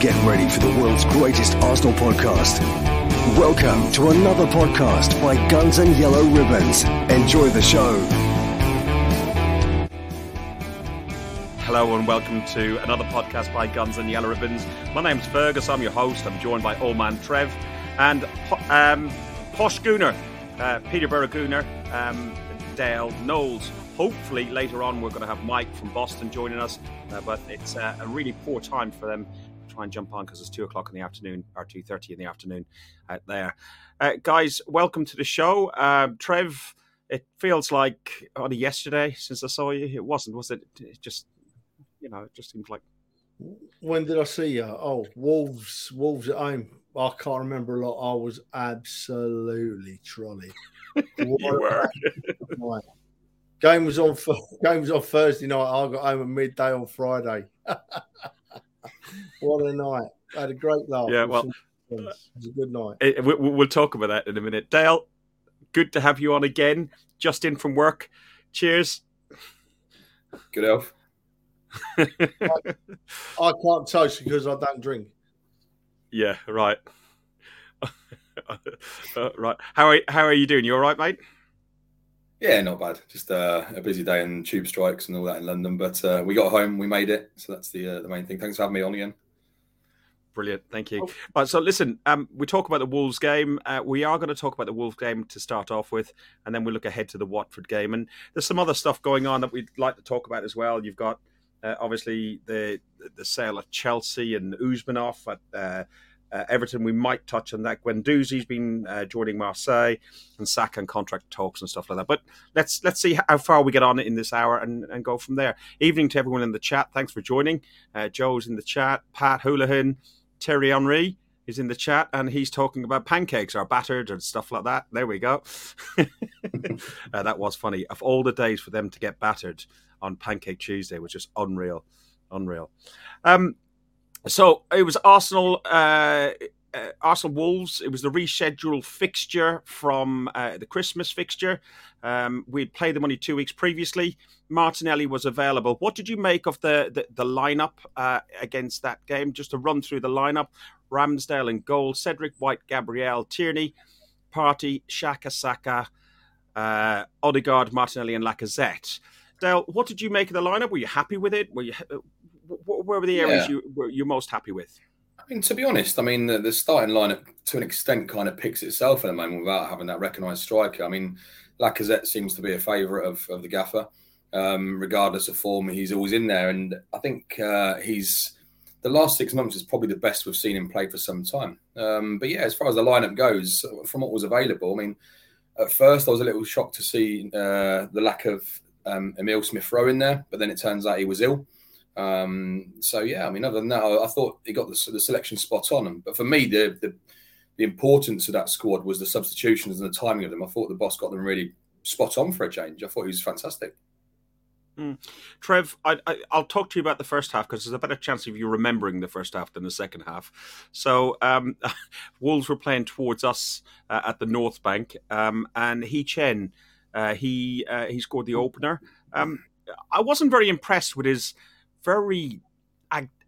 Get ready for the world's greatest Arsenal podcast. Welcome to another podcast by Guns and Yellow Ribbons. Enjoy the show. Hello and welcome to another podcast by Guns and Yellow Ribbons. My name's Fergus. I'm your host. I'm joined by Old Man Trev and um, Posh Gooner, uh, Peterborough Gooner, um, Dale Knowles. Hopefully later on we're going to have Mike from Boston joining us, uh, but it's uh, a really poor time for them try and jump on because it's two o'clock in the afternoon or two thirty in the afternoon out there. Uh, guys, welcome to the show. Um, Trev, it feels like only yesterday since I saw you. It wasn't, was it? It just you know, it just seems like. When did I see you? Oh, Wolves, Wolves at home. I can't remember a lot. I was absolutely trolley. you were. Game was on. Game was on Thursday night. I got home at midday on Friday. what a night! I had a great laugh. Yeah, well, it was a good night. It, we, we'll talk about that in a minute. Dale, good to have you on again. Just in from work. Cheers. Good elf. I, I can't toast because I don't drink. Yeah, right. uh, right. How are how are you doing? You all right, mate? Yeah, not bad. Just uh, a busy day and tube strikes and all that in London, but uh, we got home, we made it, so that's the uh, the main thing. Thanks for having me on again. Brilliant, thank you. Right, so listen, um, we talk about the Wolves game. Uh, we are going to talk about the Wolves game to start off with, and then we look ahead to the Watford game. And there's some other stuff going on that we'd like to talk about as well. You've got uh, obviously the the sale of Chelsea and Usmanov at uh, uh, Everton. We might touch on that. Guendouzi's been uh, joining Marseille and Saka and contract talks and stuff like that. But let's let's see how far we get on in this hour and, and go from there. Evening to everyone in the chat. Thanks for joining. Uh, Joe's in the chat. Pat Houlihan, Terry Henry is in the chat and he's talking about pancakes are battered and stuff like that. There we go. uh, that was funny. Of all the days for them to get battered on Pancake Tuesday, which is unreal, unreal. Um, so it was Arsenal, uh, uh, Arsenal Wolves. It was the rescheduled fixture from uh, the Christmas fixture. Um, we'd played them only two weeks previously. Martinelli was available. What did you make of the the, the lineup uh, against that game? Just to run through the lineup: Ramsdale in goal, Cedric White, Gabriel Tierney, Partey, Xhaka Saka, uh, Odegaard, Martinelli, and Lacazette. Dale, what did you make of the lineup? Were you happy with it? Were you where were the areas yeah. you were you most happy with? I mean, to be honest, I mean the, the, starting lineup to an extent kind of picks itself at the moment without having that recognised striker. I mean, Lacazette seems to be a favourite of, of the gaffer, um, regardless of form. He's always in there, and I think uh, he's the last six months is probably the best we've seen him play for some time. Um, but yeah, as far as the lineup goes, from what was available, I mean, at first I was a little shocked to see uh, the lack of um, Emil Smith Rowe in there, but then it turns out he was ill. Um, so yeah, I mean, other than that, I, I thought he got the, the, selection spot on. But for me, the, the, the importance of that squad was the substitutions and the timing of them. I thought the boss got them really spot on for a change. I thought he was fantastic. Mm. Trev, I, will talk to you about the first half because there's a better chance of you remembering the first half than the second half. So, um, Wolves were playing towards us uh, at the North Bank, um, and Hee-chan, uh, he uh, he scored the opener. Um, I wasn't very impressed with his very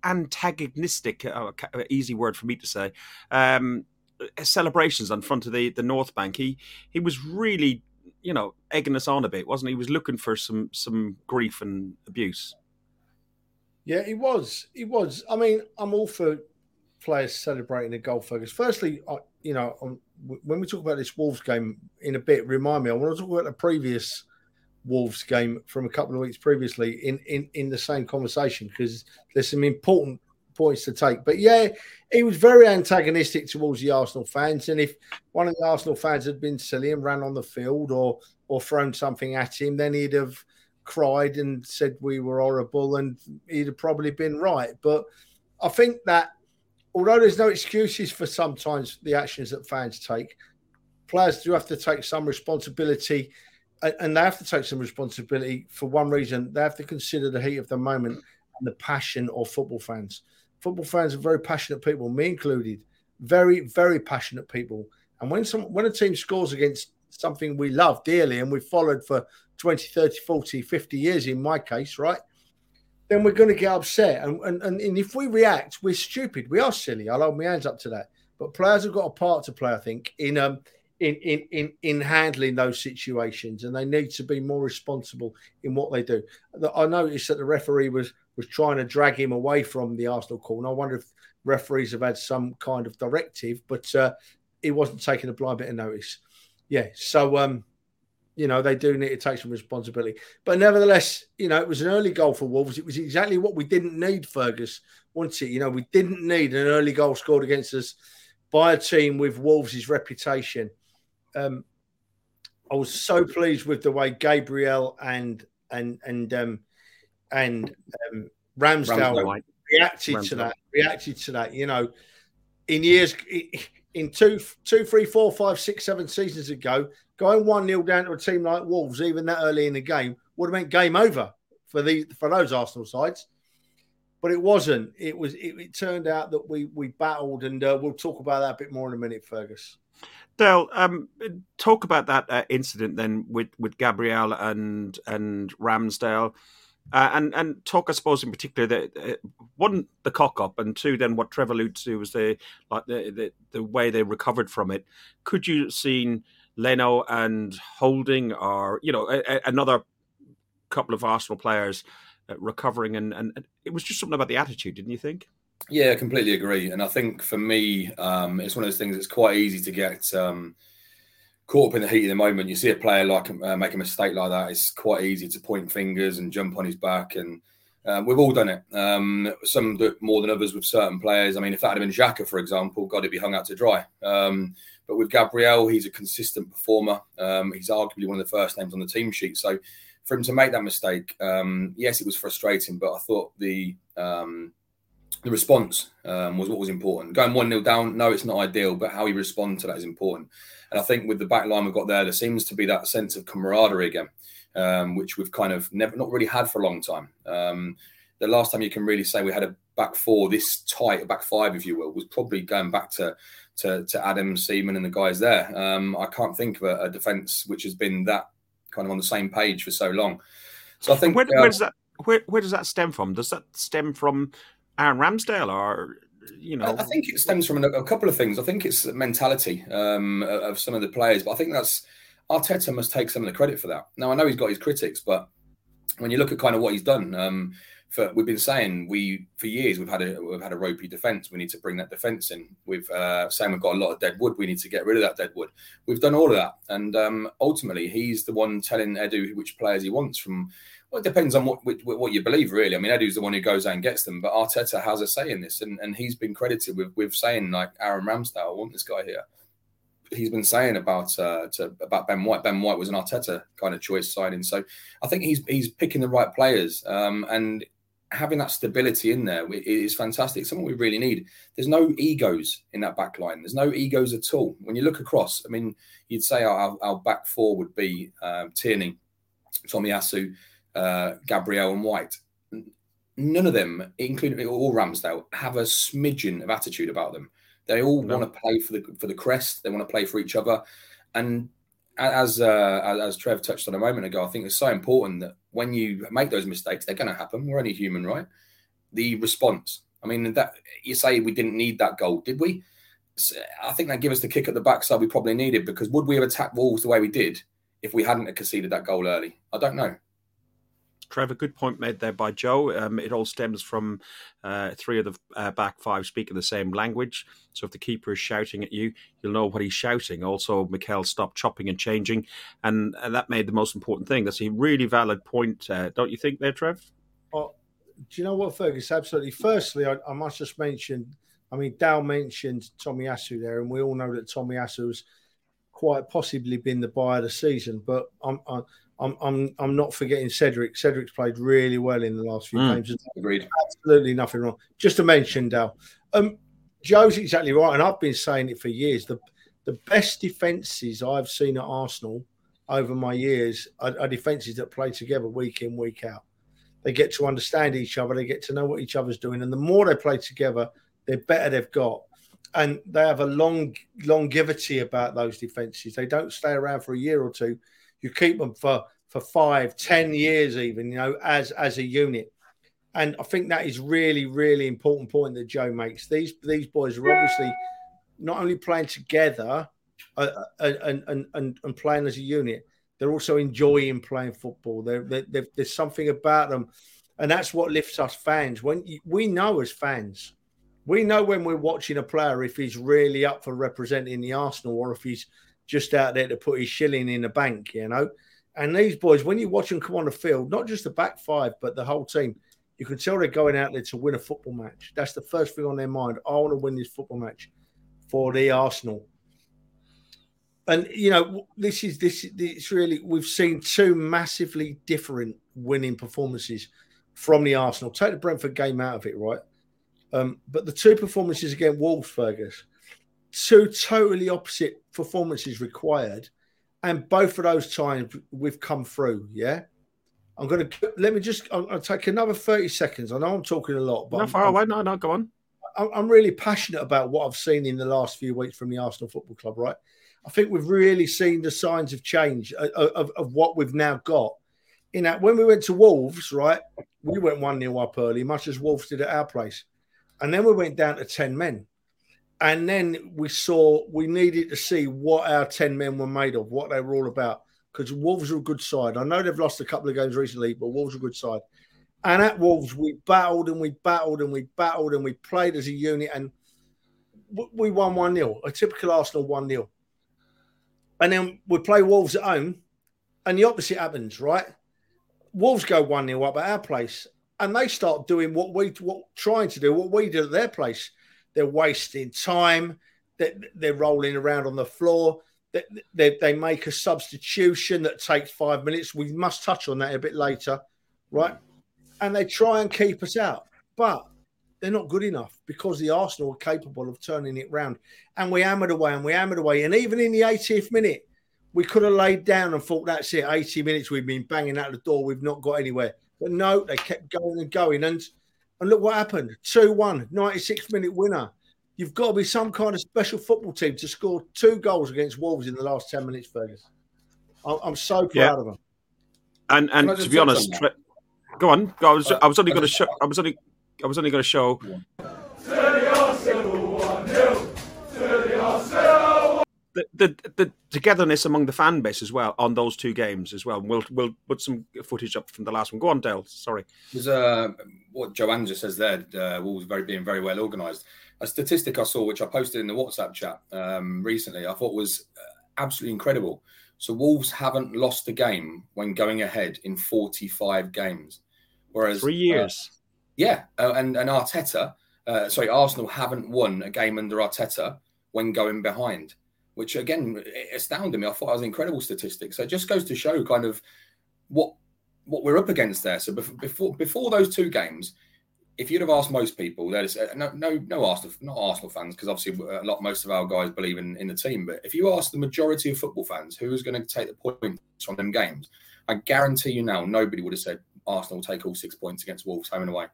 antagonistic, uh, easy word for me to say, um, celebrations on front of the, the North Bank. He he was really, you know, egging us on a bit, wasn't he? He was looking for some some grief and abuse. Yeah, he was. He was. I mean, I'm all for players celebrating a goal focus. Firstly, I, you know, um, when we talk about this Wolves game in a bit, remind me, I want to talk about the previous Wolves game from a couple of weeks previously in in, in the same conversation because there's some important points to take. But yeah, he was very antagonistic towards the Arsenal fans, and if one of the Arsenal fans had been silly and ran on the field or or thrown something at him, then he'd have cried and said we were horrible, and he'd have probably been right. But I think that although there's no excuses for sometimes the actions that fans take, players do have to take some responsibility and they have to take some responsibility for one reason. They have to consider the heat of the moment and the passion of football fans. Football fans are very passionate people, me included. Very, very passionate people. And when some when a team scores against something we love dearly and we've followed for 20, 30, 40, 50 years in my case, right? then we're going to get upset. And, and, and, if we react, we're stupid. We are silly. I'll hold my hands up to that. But players have got a part to play, I think, in um in in in, in handling those situations, and they need to be more responsible in what they do. I noticed that the referee was was trying to drag him away from the Arsenal corner. I wonder if referees have had some kind of directive, but uh, he wasn't taking a blind bit of notice. Yeah, so um, you know they do need to take some responsibility. But nevertheless, you know it was an early goal for Wolves. It was exactly what we didn't need, Fergus. Once it, you know, we didn't need an early goal scored against us by a team with Wolves' reputation. Um, I was so pleased with the way Gabriel and and and um, and um, Ramsdale, Ramsdale reacted Ramsdale. to that. Reacted to that. You know, in years in two, two, three, four, five, six, seven seasons ago, going one 0 down to a team like Wolves, even that early in the game, would have meant game over for the for those Arsenal sides. But it wasn't. It was. It, it turned out that we we battled, and uh, we'll talk about that a bit more in a minute, Fergus. Dale, um, talk about that uh, incident then with with Gabriel and and Ramsdale. Uh, and and talk, I suppose, in particular, that uh, one the cock up, and two, then what Trevor alluded to was the like the, the, the way they recovered from it. Could you seen Leno and Holding, or you know, a, a, another couple of Arsenal players uh, recovering, and, and, and it was just something about the attitude, didn't you think? Yeah, I completely agree. And I think for me, um, it's one of those things. It's quite easy to get. Um, caught up in the heat of the moment, you see a player like uh, make a mistake like that, it's quite easy to point fingers and jump on his back. And uh, we've all done it. Um, some do it more than others with certain players. I mean, if that had been Xhaka, for example, God, he'd be hung out to dry. Um, but with Gabriel, he's a consistent performer. Um, he's arguably one of the first names on the team sheet. So for him to make that mistake, um, yes, it was frustrating, but I thought the the response um, was what was important. Going 1 0 down, no, it's not ideal, but how he responds to that is important. And I think with the back line we've got there, there seems to be that sense of camaraderie again, um, which we've kind of never, not really had for a long time. Um, the last time you can really say we had a back four this tight, a back five, if you will, was probably going back to to, to Adam Seaman and the guys there. Um, I can't think of a, a defence which has been that kind of on the same page for so long. So I think where, uh, where does that where, where does that stem from? Does that stem from Aaron Ramsdale or you know? I think it stems from a, couple of things. I think it's the mentality um, of some of the players, but I think that's Arteta must take some of the credit for that. Now I know he's got his critics, but when you look at kind of what he's done, um, for, we've been saying we for years we've had a we've had a ropey defence. We need to bring that defence in. We've uh, saying we've got a lot of dead wood. We need to get rid of that dead wood. We've done all of that, and um, ultimately he's the one telling Edu which players he wants from well, it depends on what what you believe, really. I mean, Edu's the one who goes out and gets them, but Arteta has a say in this, and, and he's been credited with with saying like Aaron Ramsdale, I want this guy here. He's been saying about uh, to, about Ben White. Ben White was an Arteta kind of choice signing, so I think he's he's picking the right players, um, and having that stability in there is fantastic. Something we really need. There's no egos in that back line. There's no egos at all. When you look across, I mean, you'd say our, our back four would be um, Tierney, Tomiyasu, uh, Gabriel and White. None of them, including all Ramsdale, have a smidgen of attitude about them. They all no. want to play for the for the crest. They want to play for each other, and as uh, as Trev touched on a moment ago, I think it's so important that when you make those mistakes, they're going to happen. We're only human, right? The response. I mean, that you say we didn't need that goal, did we? I think that gave us the kick at the backside we probably needed because would we have attacked Wolves the way we did if we hadn't conceded that goal early? I don't know. Trevor, good point made there by Joe. Um, it all stems from uh, three of the uh, back five speaking the same language. So if the keeper is shouting at you, you'll know what he's shouting. Also, Mikel stopped chopping and changing, and, and that made the most important thing. That's a really valid point, uh, don't you think, there, Trev? Well, do you know what, Fergus? Absolutely. Firstly, I, I must just mention. I mean, Dal mentioned Tomiyasu there, and we all know that Tomiyasu's quite possibly been the buy of the season. But I'm, I'm I'm I'm I'm not forgetting Cedric. Cedric's played really well in the last few mm, games. Agreed. Absolutely nothing wrong. Just to mention, Dal. Um, Joe's exactly right, and I've been saying it for years. The the best defences I've seen at Arsenal over my years are, are defences that play together week in, week out. They get to understand each other. They get to know what each other's doing, and the more they play together, the better they've got. And they have a long longevity about those defences. They don't stay around for a year or two you keep them for for five, ten years, even you know, as as a unit. And I think that is really, really important point that Joe makes. These these boys are obviously not only playing together uh, uh and, and, and, and playing as a unit, they're also enjoying playing football. They're, they're, there's something about them, and that's what lifts us fans. When you, we know as fans, we know when we're watching a player if he's really up for representing the Arsenal or if he's just out there to put his shilling in the bank, you know. And these boys, when you watch them come on the field, not just the back five, but the whole team, you can tell they're going out there to win a football match. That's the first thing on their mind. I want to win this football match for the Arsenal. And you know, this is this. It's really we've seen two massively different winning performances from the Arsenal. Take the Brentford game out of it, right? Um, but the two performances against Wolves, Fergus, two totally opposite performances required, and both of those times we've come through. Yeah, I'm to let me just. I'll, I'll take another thirty seconds. I know I'm talking a lot, but not far I'm, away. No, no, go on. I'm really passionate about what I've seen in the last few weeks from the Arsenal Football Club. Right, I think we've really seen the signs of change of, uh, of, of what we've now got. In that, when we went to Wolves, right, we went one 0 up early, much as Wolves did at our place. And then we went down to 10 men. And then we saw we needed to see what our 10 men were made of, what they were all about. Because Wolves are a good side. I know they've lost a couple of games recently, but Wolves are a good side. And at Wolves, we battled and we battled and we battled and we played as a unit and we won 1 0, a typical Arsenal 1 0. And then we play Wolves at home and the opposite happens, right? Wolves go 1 0 up at our place and they start doing what we what trying to do what we do at their place. They're wasting time. They're, they're rolling around on the floor. They, they, they, make a substitution that takes five minutes. We must touch on that a bit later, right? And they try and keep us out, but they're not good enough because the Arsenal are capable of turning it round. And we hammered away and we hammered away. And even in the 80th minute, we could have laid down and thought, that's it. 80 minutes we've been banging out the door. We've not got anywhere. But no, they kept going and going. And and look what happened 2 1, 96 minute winner. You've got to be some kind of special football team to score two goals against Wolves in the last 10 minutes, Fergus. I'm so proud yeah. of them. And and to be honest, go on. I was, I was only going to show. I was only I was only going to show. The, the, the togetherness among the fan base as well on those two games as well. We'll we'll put some footage up from the last one. Go on, Dale. Sorry. There's uh, what Joanne just says there. Uh, Wolves very being very well organised. A statistic I saw, which I posted in the WhatsApp chat um, recently, I thought was uh, absolutely incredible. So Wolves haven't lost a game when going ahead in 45 games, whereas three years. Uh, yeah, uh, and and Arteta, uh, sorry, Arsenal haven't won a game under Arteta when going behind which again astounded me. I thought it was an incredible statistic. So it just goes to show kind of what what we're up against there. So before before those two games, if you'd have asked most people, there's uh, no no no Arsenal not Arsenal fans because obviously uh, a lot most of our guys believe in, in the team. But if you ask the majority of football fans who is going to take the points from them games, I guarantee you now nobody would have said Arsenal take all six points against Wolves home and away.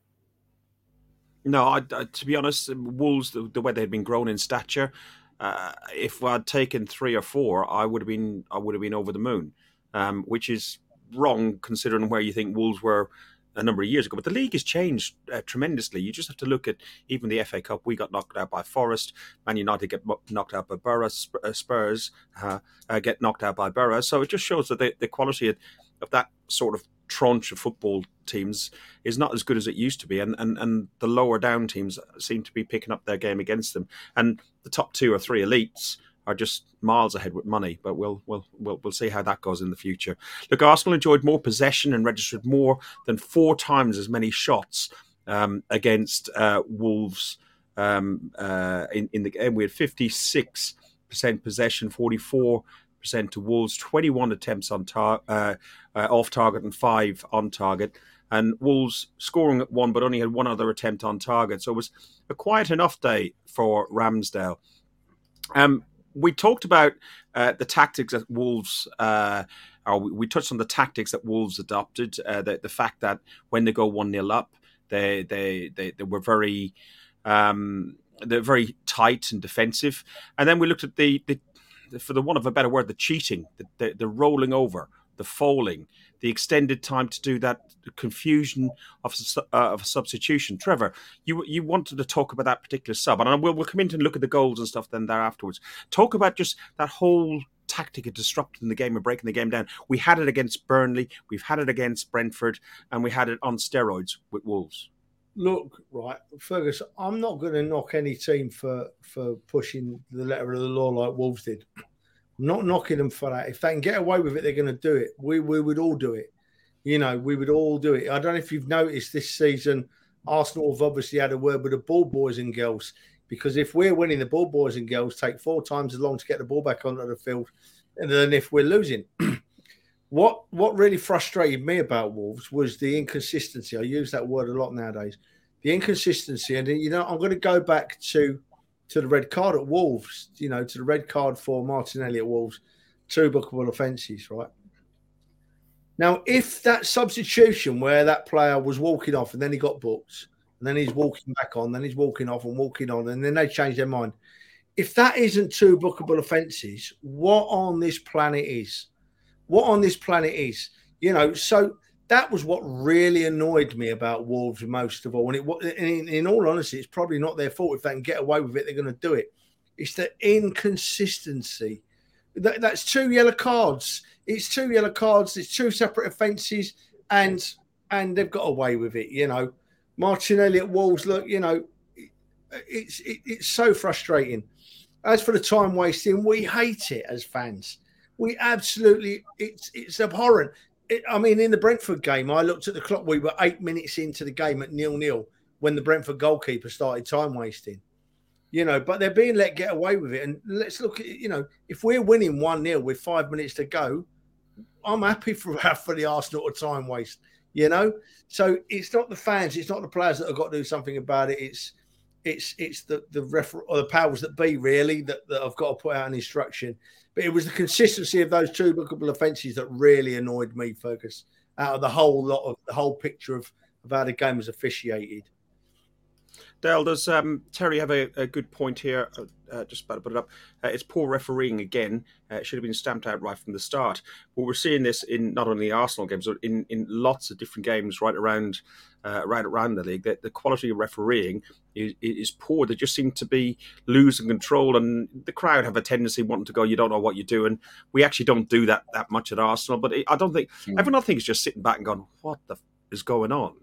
No, I, I, to be honest, Wolves the, the way they'd been grown in stature, uh, if I'd taken three or four, I would have been I would have been over the moon, um, which is wrong considering where you think Wolves were a number of years ago. But the league has changed uh, tremendously. You just have to look at even the FA Cup. We got knocked out by Forest. Man United get knocked out by Boro. Uh, Spurs uh, uh, get knocked out by Boro. So it just shows that the, the quality of, of that sort of tranche of football teams is not as good as it used to be, and, and and the lower down teams seem to be picking up their game against them, and the top two or three elites are just miles ahead with money. But we'll we'll we'll, we'll see how that goes in the future. Look, Arsenal enjoyed more possession and registered more than four times as many shots um, against uh, Wolves um, uh, in in the game. We had fifty six percent possession, forty four percent to Wolves, 21 attempts on tar- uh, uh, off target and five on target. And Wolves scoring at one, but only had one other attempt on target. So it was a quiet enough day for Ramsdale. Um, we talked about uh, the tactics that Wolves, uh, or we, touched on the tactics that Wolves adopted. Uh, the, the fact that when they go one 0 up, they, they they they were very um, they're very tight and defensive. And then we looked at the, the for the want of a better word, the cheating, the, the, the rolling over, the falling, the extended time to do that, confusion of uh, of substitution. Trevor, you you wanted to talk about that particular sub, and we'll we'll come in and look at the goals and stuff then there afterwards. Talk about just that whole tactic of disrupting the game and breaking the game down. We had it against Burnley, we've had it against Brentford, and we had it on steroids with Wolves. Look, right, Fergus, I'm not going to knock any team for for pushing the letter of the law like Wolves did. Not knocking them for that. If they can get away with it, they're going to do it. We we would all do it. You know, we would all do it. I don't know if you've noticed this season, Arsenal have obviously had a word with the ball boys and girls because if we're winning, the ball boys and girls take four times as long to get the ball back onto the field than if we're losing. what what really frustrated me about Wolves was the inconsistency. I use that word a lot nowadays. The inconsistency, and you know, I'm going to go back to to the red card at Wolves, you know, to the red card for Martinelli at Wolves, two bookable offences, right? Now, if that substitution where that player was walking off and then he got booked, and then he's walking back on, then he's walking off and walking on, and then they change their mind. If that isn't two bookable offences, what on this planet is? What on this planet is? You know, so that was what really annoyed me about Wolves most of all. And it, in, in all honesty, it's probably not their fault. If they can get away with it, they're going to do it. It's the inconsistency. That, that's two yellow cards. It's two yellow cards. It's two separate offences, and and they've got away with it. You know, Martinelli at Wolves. Look, you know, it's it, it's so frustrating. As for the time wasting, we hate it as fans. We absolutely it's it's abhorrent it, I mean, in the Brentford game, I looked at the clock. We were eight minutes into the game at nil nil when the Brentford goalkeeper started time wasting. You know, but they're being let get away with it. And let's look at you know, if we're winning one 0 with five minutes to go, I'm happy for for the Arsenal to time waste. You know, so it's not the fans, it's not the players that have got to do something about it. It's it's it's the the refer- or the powers that be really that, that I've got to put out an instruction. But it was the consistency of those two bookable offences that really annoyed me, Fergus, out of the whole lot of the whole picture of, of how the game was officiated. Dale, does um, Terry have a, a, good point here? Uh, just about to put it up. Uh, it's poor refereeing again. Uh, it should have been stamped out right from the start. But we're seeing this in not only Arsenal games, but in, in lots of different games right around uh, right around the league. That the quality of refereeing is, is, poor. They just seem to be losing control, and the crowd have a tendency wanting to go. You don't know what you're doing. We actually don't do that that much at Arsenal, but it, I don't think mm. everyone I think is just sitting back and going, "What the f- is going on?"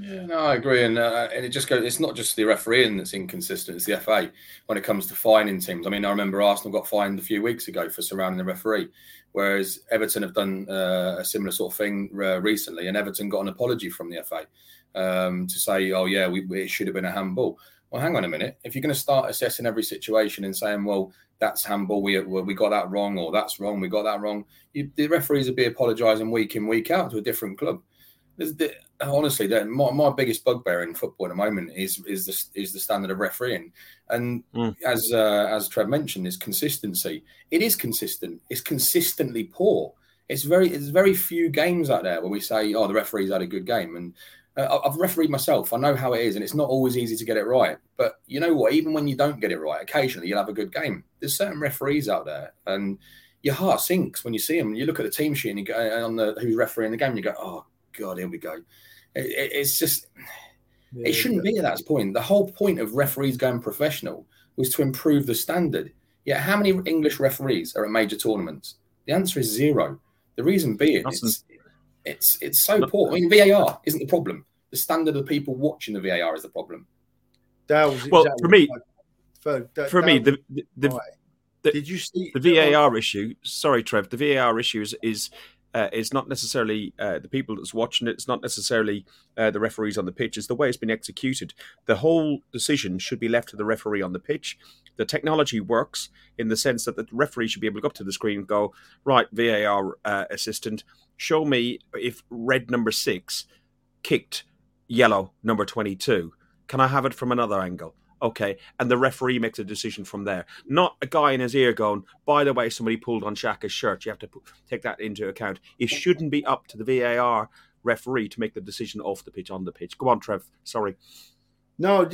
Yeah, no, I agree, and uh, and it just goes. It's not just the refereeing that's inconsistent; it's the FA when it comes to fining teams. I mean, I remember Arsenal got fined a few weeks ago for surrounding the referee, whereas Everton have done uh, a similar sort of thing uh, recently, and Everton got an apology from the FA um, to say, "Oh yeah, we, it should have been a handball." Well, hang on a minute. If you're going to start assessing every situation and saying, "Well, that's handball, we we got that wrong," or "That's wrong, we got that wrong," you, the referees would be apologising week in week out to a different club the, honestly, the, my, my biggest bugbear in football at the moment is is the is the standard of refereeing, and mm. as uh, as Trev mentioned, is consistency. It is consistent. It's consistently poor. It's very it's very few games out there where we say, oh, the referee's had a good game, and uh, I've refereed myself. I know how it is, and it's not always easy to get it right. But you know what? Even when you don't get it right, occasionally you'll have a good game. There's certain referees out there, and your heart sinks when you see them. You look at the team sheet and you go on the who's refereeing the game. And you go, oh God, here we go. It, it, it's just, yeah, it shouldn't be at that point. The whole point of referees going professional was to improve the standard. Yet, how many English referees are at major tournaments? The answer is zero. The reason being, it's, it's it's so poor. I mean, VAR isn't the problem. The standard of people watching the VAR is the problem. well, exactly for me, for, that, for me, the, the, the, the, did you see the VAR issue? Sorry, Trev. The VAR issue is, is uh, it's not necessarily uh, the people that's watching it. It's not necessarily uh, the referees on the pitch. It's the way it's been executed. The whole decision should be left to the referee on the pitch. The technology works in the sense that the referee should be able to go up to the screen and go, right, VAR uh, assistant, show me if red number six kicked yellow number 22. Can I have it from another angle? Okay, and the referee makes a decision from there. Not a guy in his ear going, by the way, somebody pulled on Shaka's shirt. You have to put, take that into account. It shouldn't be up to the VAR referee to make the decision off the pitch, on the pitch. Go on, Trev. Sorry. No,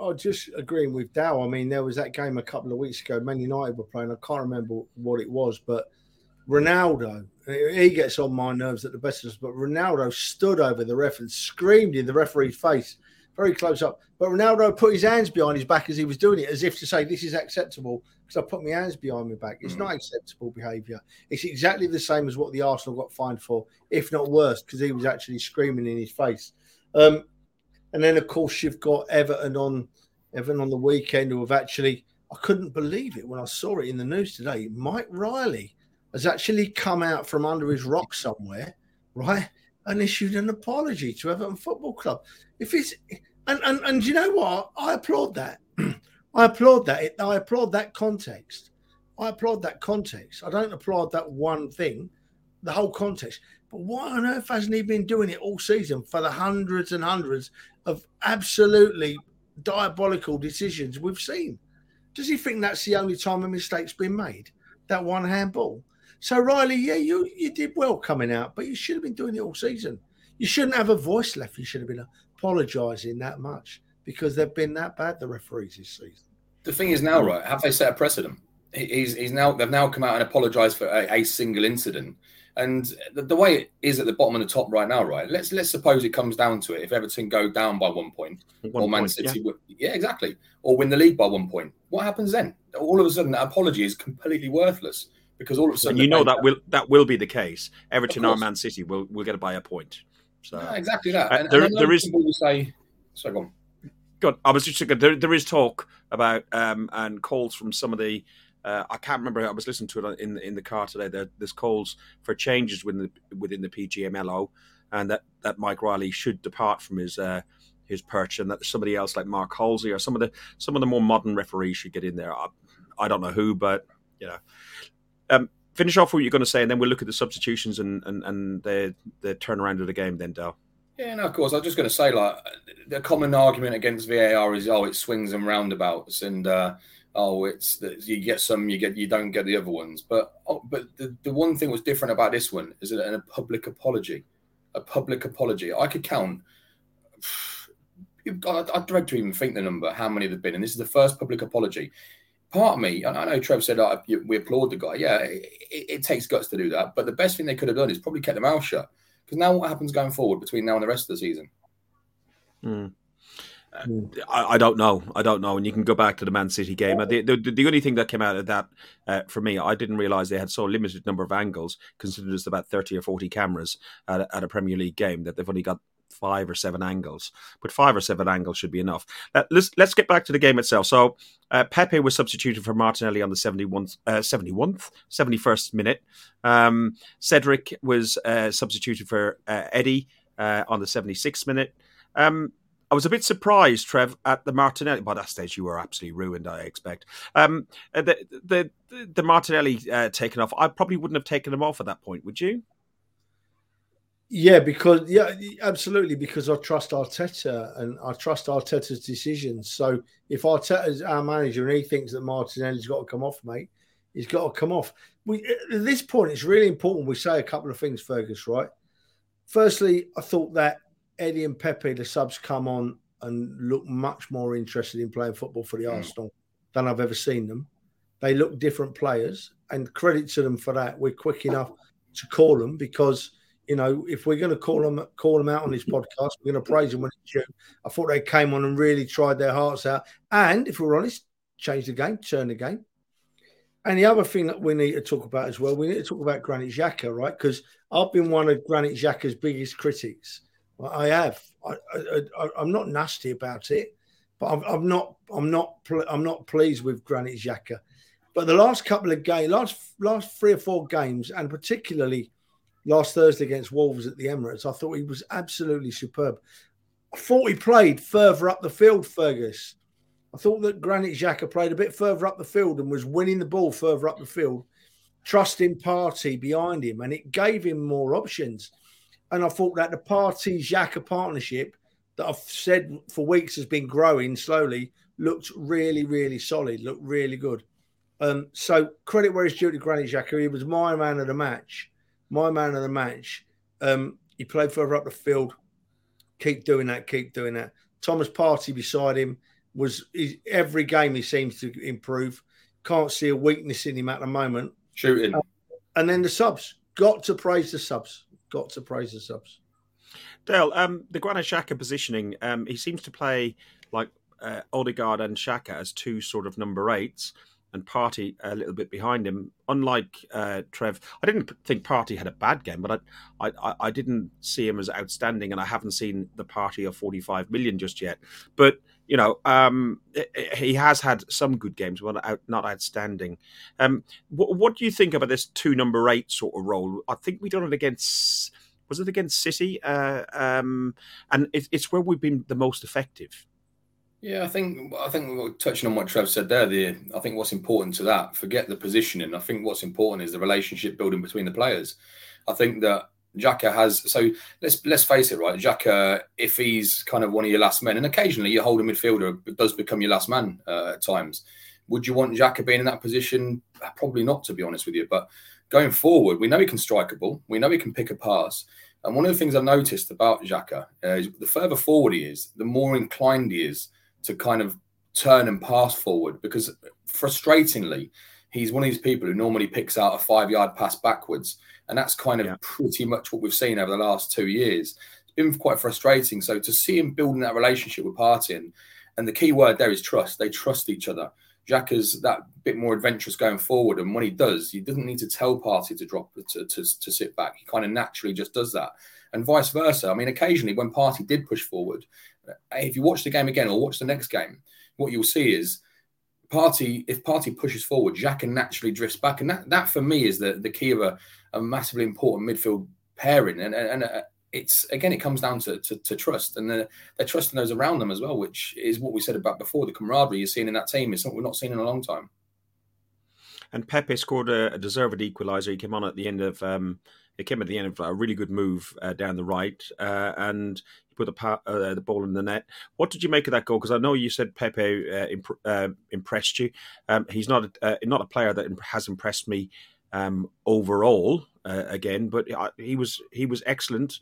I'm just agreeing with Dow. I mean, there was that game a couple of weeks ago. Man United were playing. I can't remember what it was, but Ronaldo, he gets on my nerves at the best of us, but Ronaldo stood over the ref and screamed in the referee's face, very close up. But Ronaldo put his hands behind his back as he was doing it, as if to say, This is acceptable because I put my hands behind my back. It's mm. not acceptable behaviour. It's exactly the same as what the Arsenal got fined for, if not worse, because he was actually screaming in his face. Um, and then, of course, you've got Everton on Everton on the weekend who have actually, I couldn't believe it when I saw it in the news today. Mike Riley has actually come out from under his rock somewhere, right, and issued an apology to Everton Football Club. If it's and and, and you know what, I applaud that. I applaud that. I applaud that context. I applaud that context. I don't applaud that one thing, the whole context. But why on earth hasn't he been doing it all season for the hundreds and hundreds of absolutely diabolical decisions we've seen? Does he think that's the only time a mistake's been made? That one handball? So Riley, yeah, you you did well coming out, but you should have been doing it all season. You shouldn't have a voice left. You should have been apologising that much because they've been that bad. The referees this season. The thing is now, right? Have they set a precedent? He's he's now they've now come out and apologised for a, a, single incident. And the, the, way it is at the bottom and the top right now, right? Let's let's suppose it comes down to it. If Everton go down by one point, one or Man point, City, yeah. yeah, exactly, or win the league by one point, what happens then? All of a sudden, that apology is completely worthless because all of a sudden, and you know that will that will be the case. Everton or Man City will will get it by a point. So yeah, exactly that. Uh, and, there, and there is people will say, "So go on." Good. I was just there, there is talk about um, and calls from some of the. Uh, I can't remember. I was listening to it in in the car today. There, there's calls for changes within the within the PGMOL, and that, that Mike Riley should depart from his uh, his perch, and that somebody else like Mark Halsey or some of the some of the more modern referees should get in there. I, I don't know who, but you know, um, finish off what you're going to say, and then we'll look at the substitutions and and, and turnaround of the game. Then, Dal. Yeah, no, of course. I was just going to say, like, the common argument against VAR is, oh, it swings and roundabouts, and uh, oh, it's you get some, you get, you don't get the other ones. But oh, but the, the one thing was different about this one is it a public apology, a public apology. I could count. I, I dread to even think the number, how many there've been, and this is the first public apology part of me, I know Trev said oh, we applaud the guy. Yeah, it, it, takes guts to do that. But the best thing they could have done is probably kept their mouth shut. Because now what happens going forward between now and the rest of the season? Mm. Uh, I, I, don't know. I don't know. And you can go back to the Man City game. The, the, the only thing that came out of that uh, for me, I didn't realize they had so limited number of angles, considering there's about 30 or 40 cameras at at a Premier League game, that they've only got five or seven angles, but five or seven angles should be enough. Uh, let's let's get back to the game itself. So uh, Pepe was substituted for Martinelli on the 71th, uh, 71th 71st minute. Um, Cedric was uh, substituted for uh, Eddie uh, on the 76th minute. Um, I was a bit surprised, Trev, at the Martinelli. By that stage, you were absolutely ruined, I expect. Um, the, the the Martinelli taken off. I probably wouldn't have taken him off at that point, would you? Yeah, because yeah, absolutely. Because I trust Arteta and I trust Arteta's decisions. So if Arteta's our manager and he thinks that Martinelli's got to come off, mate, he's got to come off. We at this point, it's really important we say a couple of things, Fergus. Right. Firstly, I thought that Eddie and Pepe, the subs, come on and look much more interested in playing football for the mm. Arsenal than I've ever seen them. They look different players, and credit to them for that. We're quick enough to call them because you know, if we're going to call them call them out on this podcast, we're going to praise them when it's due. I thought they came on and really tried their hearts out, and if we're honest, changed the game, turned the game. And the other thing that we need to talk about as well, we need to talk about Granit Xhaka, right? Because I've been one of Granit Xhaka's biggest critics. I have. I, am not nasty about it, but I'm, I'm, not. I'm not. I'm not pleased with Granit Xhaka. But the last couple of games, last last three or four games, and particularly last Thursday against Wolves at the Emirates. I thought he was absolutely superb. I thought he played further up the field, Fergus. I thought that Granit Xhaka played a bit further up the field and was winning the ball further up the field, trusting Partey behind him, and it gave him more options. And I thought that the Partey Xhaka partnership that I've said for weeks has been growing slowly looked really, really solid, looked really good. Um, so credit where it's due to Granit Xhaka. He was my man of the match my man of the match. Um, he played further up the field. Keep doing that. Keep doing that. Thomas Partey beside him was every game he seems to improve. Can't see a weakness in him at the moment. Shooting. Uh, and then the subs. Got to praise the subs. Got to praise the subs. Dale, um, the Granit Xhaka positioning, um, he seems to play like uh, Odegaard and Xhaka as two sort of number eights and Partey a little bit behind him. Unlike uh, Trev, I didn't think Partey had a bad game, but I, I, I didn't see him as outstanding, and I haven't seen the Partey of 45 million just yet. But you know, um, he has had some good games, but out, not outstanding. Um, what, what, do you think about this two number eight sort of role? I think we done it against was it against City, uh, um, and it, it's where we've been the most effective. Yeah, I think I think touching on what Trev said there, the I think what's important to that, forget the positioning. I think what's important is the relationship building between the players. I think that Xhaka has so let's let's face it, right? Xhaka, if he's kind of one of your last men, and occasionally your holding midfielder does become your last man uh, at times. Would you want Xhaka being in that position? Probably not, to be honest with you. But going forward, we know he can strike a ball. We know he can pick a pass. And one of the things I've noticed about Xhaka uh, is the further forward he is, the more inclined he is to kind of turn and pass forward because frustratingly, he's one of these people who normally picks out a five yard pass backwards. And that's kind of yeah. pretty much what we've seen over the last two years. It's been quite frustrating. So to see him building that relationship with Partey, and, and the key word there is trust. They trust each other. Jack is that bit more adventurous going forward. And when he does, he doesn't need to tell Partey to drop to, to, to sit back. He kind of naturally just does that. And vice versa. I mean, occasionally when Partey did push forward, if you watch the game again or watch the next game, what you'll see is Partey, if Partey pushes forward, Jack can naturally drifts back. And that, that for me is the, the key of a, a massively important midfield pairing. And, and, and uh, it's again, it comes down to, to, to trust, and they're, they're, trusting those around them as well, which is what we said about before. The camaraderie you're seeing in that team is something we're not seen in a long time. And Pepe scored a, a deserved equaliser. He came on at the end of um, it came at the end of a really good move uh, down the right, uh, and he put the, pa- uh, the ball in the net. What did you make of that goal? Because I know you said Pepe uh, imp- uh, impressed you. Um, he's not a, uh, not a player that has impressed me um, overall. again, but he was he was excellent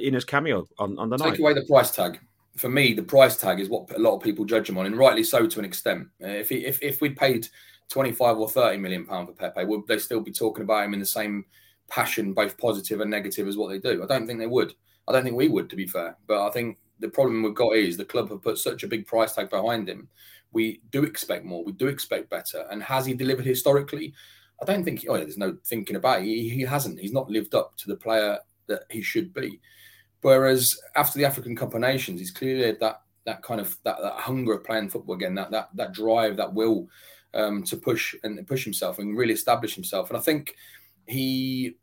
in his cameo on, on the Take night. Take away the price tag. For me, the price tag is what a lot of people judge him on, and rightly so to an extent. if he, if if we'd paid twenty five or thirty million pound for Pepe, would they still be talking about him in the same? Passion, both positive and negative, as what they do. I don't think they would. I don't think we would, to be fair. But I think the problem we've got is the club have put such a big price tag behind him. We do expect more. We do expect better. And has he delivered historically? I don't think. Oh, yeah, there's no thinking about it. He, he hasn't. He's not lived up to the player that he should be. Whereas after the African Cup of Nations, he's clearly that that kind of that, that hunger of playing football again, that that that drive, that will um, to push and push himself and really establish himself. And I think he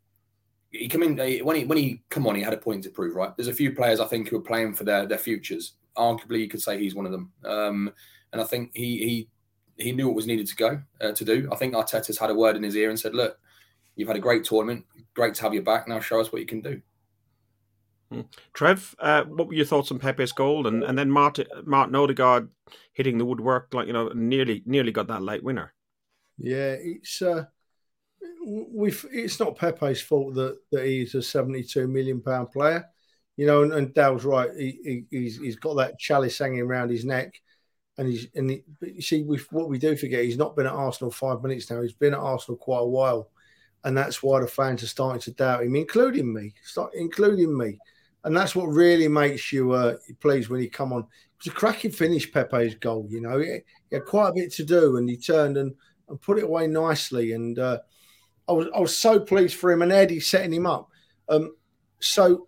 he come in when he when he come on, he had a point to prove. Right, there's a few players I think who are playing for their their futures. Arguably, you could say he's one of them. Um, and I think he he he knew what was needed to go uh, to do. I think Arteta's had a word in his ear and said, "Look, you've had a great tournament. Great to have you back. Now show us what you can do." Hmm. Trev, uh, what were your thoughts on Pepe's goal and, and then Martin, Martin Odegaard hitting the woodwork like you know nearly nearly got that late winner? Yeah, it's uh, we've it's not Pepe's fault that, that he's a 72 million pound player, you know. And, and Dale's right; he, he, he's he's got that chalice hanging around his neck, and he's and he, you see, we what we do forget, he's not been at Arsenal five minutes now. He's been at Arsenal quite a while, and that's why the fans are starting to doubt him, including me, start including me. And that's what really makes you uh, pleased when he come on. It was a cracking finish, Pepe's goal. You know, he, he had quite a bit to do, and he turned and, and put it away nicely. And uh, I was I was so pleased for him and Eddie setting him up. Um, so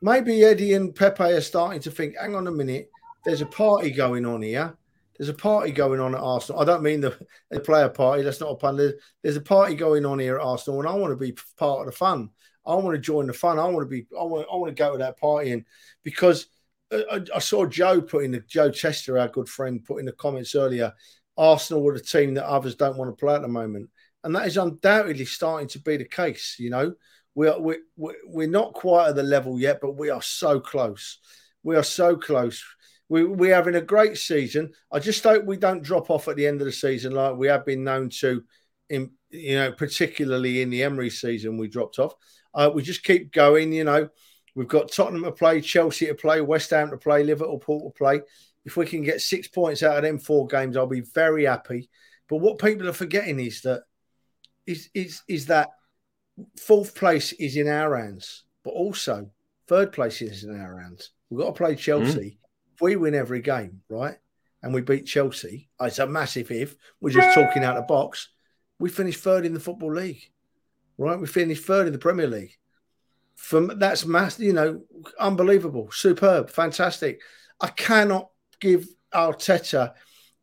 maybe Eddie and Pepe are starting to think, hang on a minute, there's a party going on here. There's a party going on at Arsenal. I don't mean the, the player party. That's not a pun. There's, there's a party going on here at Arsenal, and I want to be part of the fun. I want to join the fun. I want to be. I want. I want to go to that party, and because I, I saw Joe put in the Joe Chester, our good friend, put in the comments earlier. Arsenal were the team that others don't want to play at the moment and that is undoubtedly starting to be the case. You know, we are we we're not quite at the level yet, but we are so close. We are so close. We we're having a great season. I just hope we don't drop off at the end of the season like we have been known to. In you know, particularly in the Emery season, we dropped off. Uh, we just keep going. You know, we've got Tottenham to play, Chelsea to play, West Ham to play, Liverpool to play. If we can get six points out of them four games, I'll be very happy. But what people are forgetting is that is is is that fourth place is in our hands, but also third place is in our hands. We've got to play Chelsea. Mm. If we win every game, right, and we beat Chelsea, it's a massive if. We're just talking out of the box. We finish third in the football league, right? We finish third in the Premier League. From that's mass, you know, unbelievable, superb, fantastic. I cannot give Arteta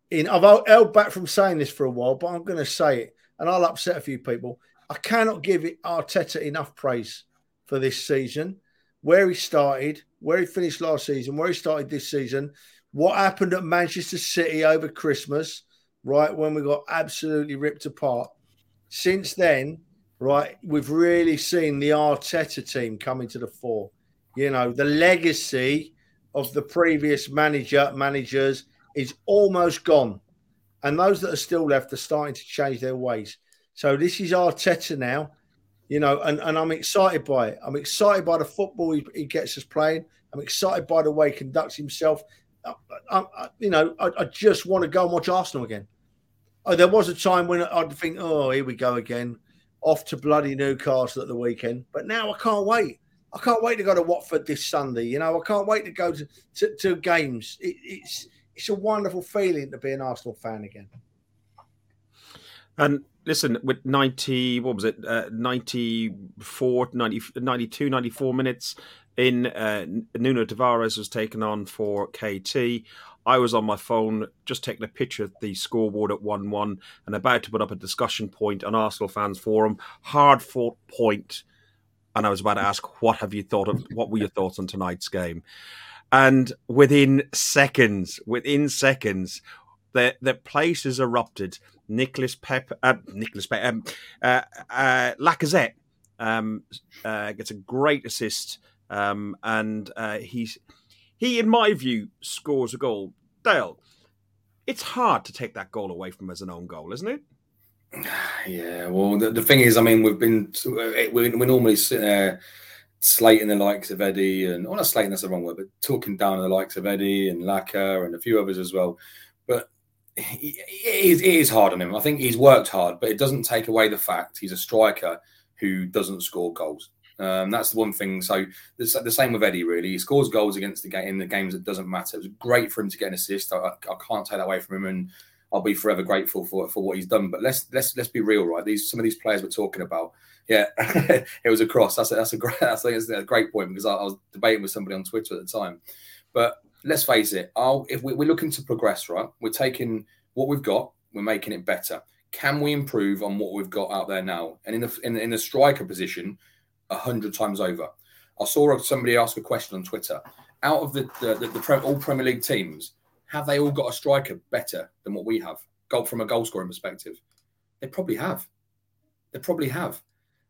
in. I've held back from saying this for a while, but I'm going to say it, and I'll upset a few people. I cannot give it Arteta enough praise for this season, where he started, where he finished last season, where he started this season, what happened at Manchester City over Christmas, right when we got absolutely ripped apart. Since then, right, we've really seen the Arteta team coming to the fore. You know, the legacy of the previous manager managers is almost gone. And those that are still left are starting to change their ways. So this is Arteta now, you know, and, and I'm excited by it. I'm excited by the football he, he gets us playing. I'm excited by the way he conducts himself. I, I, I, you know, I, just want to go and watch Arsenal again. Oh, there was a time when I'd think, oh, here we go again, off to bloody Newcastle at the weekend. But now I can't wait. I can't wait to go to Watford this Sunday. You know, I can't wait to go to, to, to games. It, it's it's a wonderful feeling to be an Arsenal fan again. And listen, with 90, what was it, uh, 94, 90, 92, 94 minutes in, uh, Nuno Tavares was taken on for KT. I was on my phone just taking a picture of the scoreboard at 1 1 and about to put up a discussion point on Arsenal fans forum. Hard fought point. And I was about to ask, what have you thought of, what were your thoughts on tonight's game? And within seconds, within seconds, the the place has erupted. Nicholas Pep, uh, Nicholas Pep, um, uh, uh, Lacazette um, uh, gets a great assist, um, and uh, he's he, in my view, scores a goal. Dale, it's hard to take that goal away from as an own goal, isn't it? Yeah, well, the, the thing is, I mean, we've been we, we normally sit there slating the likes of Eddie and well, not slating that's the wrong word, but talking down the likes of Eddie and Laka and a few others as well. But it is, it is hard on him. I think he's worked hard, but it doesn't take away the fact he's a striker who doesn't score goals. Um, that's the one thing. So the, the, same with Eddie. Really, he scores goals against the game in the games that doesn't matter. It was great for him to get an assist. I, I, I can't take that away from him, and I'll be forever grateful for for what he's done. But let's let's let's be real, right? These some of these players we're talking about. Yeah, it was a cross. That's a, that's a great that's a, a great point because I, I, was debating with somebody on Twitter at the time. But let's face it, I'll, if we, we're looking to progress, right, we're taking what we've got, we're making it better. Can we improve on what we've got out there now? And in the in, in the striker position, a hundred times over. I saw somebody ask a question on Twitter. Out of the the, the, the all Premier League teams, have they all got a striker better than what we have? Goal from a goal scoring perspective, they probably have. They probably have.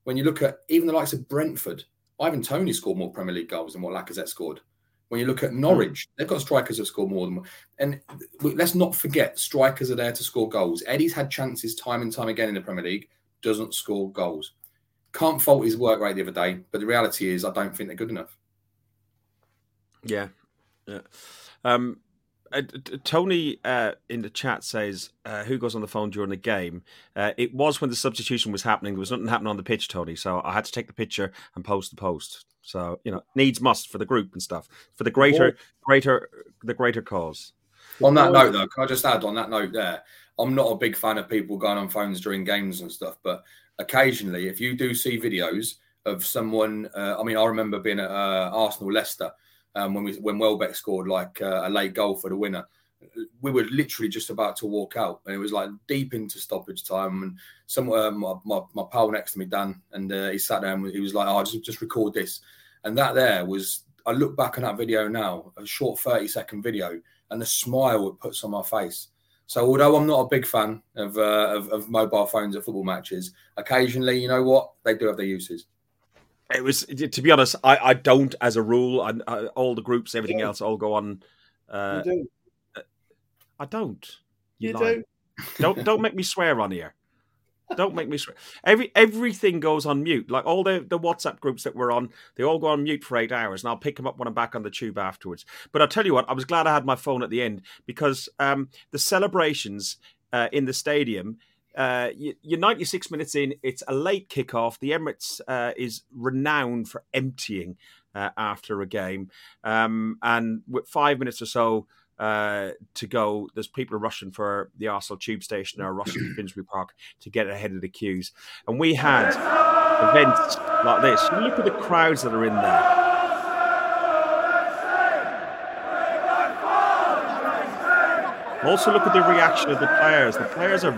When you look at even the likes of Brentford, Ivan Toney scored more Premier League goals than what Lacazette scored. When you look at Norwich, they've got strikers that score more than. And let's not forget, strikers are there to score goals. Eddie's had chances time and time again in the Premier League, doesn't score goals. Can't fault his work rate the other day, but the reality is, I don't think they're good enough. Yeah, yeah. Um, uh, Tony uh, in the chat says, uh, "Who goes on the phone during the game?" Uh, it was when the substitution was happening. There was nothing happening on the pitch, Tony. So I had to take the picture and post the post. So you know, needs must for the group and stuff for the greater, greater, the greater cause. On that note, though, can I just add on that note there? I'm not a big fan of people going on phones during games and stuff, but occasionally, if you do see videos of someone, uh, I mean, I remember being at uh, Arsenal Leicester um, when we when Welbeck scored like uh, a late goal for the winner. We were literally just about to walk out, and it was like deep into stoppage time. And some uh, my, my, my pal next to me, Dan, and uh, he sat down. he was like, "Oh, just just record this." And that there was. I look back on that video now, a short thirty second video, and the smile it puts on my face. So although I'm not a big fan of, uh, of, of mobile phones at football matches, occasionally, you know what, they do have their uses it was to be honest. I, I don't, as a rule, I, I, all the groups, everything yeah. else, all go on. Uh, you do. I don't. You, you do. Don't don't make me swear on here. Don't make me swear. Every everything goes on mute. Like all the, the WhatsApp groups that we're on, they all go on mute for eight hours, and I'll pick them up when I'm back on the tube afterwards. But I'll tell you what, I was glad I had my phone at the end because um, the celebrations uh, in the stadium uh, you're 96 minutes in. It's a late kickoff. The Emirates uh, is renowned for emptying uh, after a game, um, and with five minutes or so uh, to go, there's people rushing for the Arsenal tube station or rushing to Finsbury Park to get ahead of the queues. And we had events like this. Look at the crowds that are in there. Also, look at the reaction of the players. The players are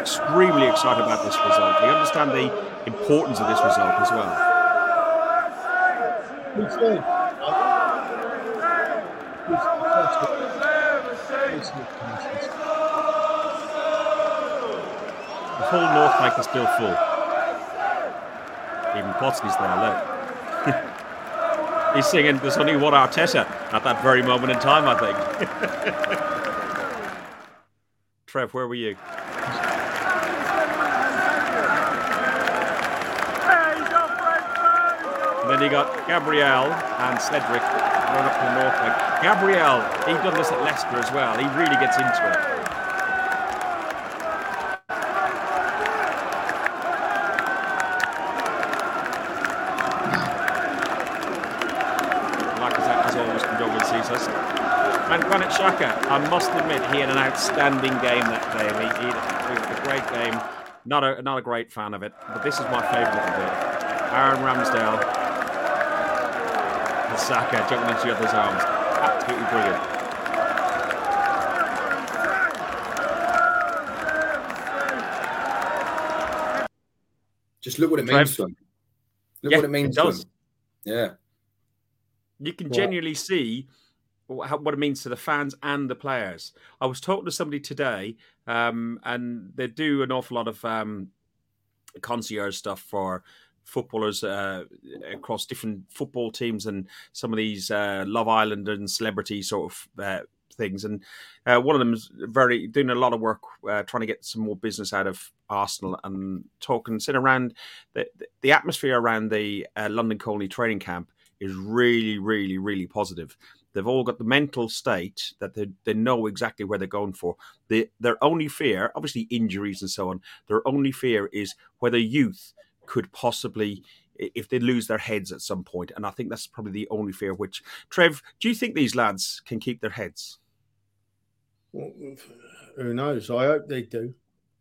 extremely excited about this result. They understand the importance of this result as well. The whole North Bank is still full. Even Potsley's there, look. He's singing There's only one Arteta at that very moment in time, I think. Trev, where were you? And then he got Gabriel and Cedric run up the north bank. Gabriel, he done this at Leicester as well. He really gets into it. And. And Granit Xhaka, I must admit, he had an outstanding game that day. He, he, was a great game. Not a not a great fan of it, but this is my favourite of it. Aaron Ramsdale Saka jumping into the other's arms. Absolutely brilliant. Just look what it means to him. Look yeah, what it means it to him. Yeah. You can genuinely see what it means to the fans and the players. I was talking to somebody today, um, and they do an awful lot of um, concierge stuff for footballers uh, across different football teams and some of these uh, Love Island and celebrity sort of uh, things. And uh, one of them is very doing a lot of work uh, trying to get some more business out of Arsenal and talking, sitting around the the atmosphere around the uh, London Colney training camp is really, really, really positive. They've all got the mental state that they, they know exactly where they're going for. They, their only fear, obviously injuries and so on, their only fear is whether youth could possibly if they lose their heads at some point. And I think that's probably the only fear. Which, Trev, do you think these lads can keep their heads? Well, who knows? I hope they do.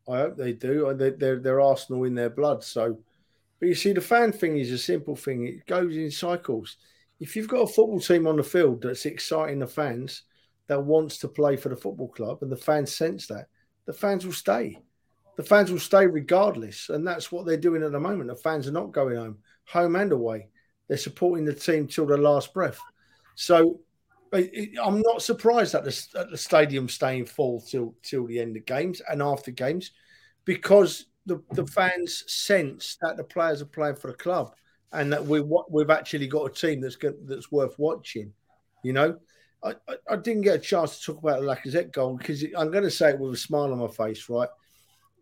I hope they do. They're, they're Arsenal in their blood. So, but you see, the fan thing is a simple thing. It goes in cycles. If you've got a football team on the field that's exciting the fans, that wants to play for the football club, and the fans sense that, the fans will stay the fans will stay regardless. And that's what they're doing at the moment. The fans are not going home, home and away. They're supporting the team till the last breath. So I'm not surprised at the, at the stadium staying full till till the end of games and after games, because the, the fans sense that the players are playing for the club and that we we've actually got a team that's that's worth watching. You know, I, I, I didn't get a chance to talk about the Lacazette goal because I'm going to say it with a smile on my face, right?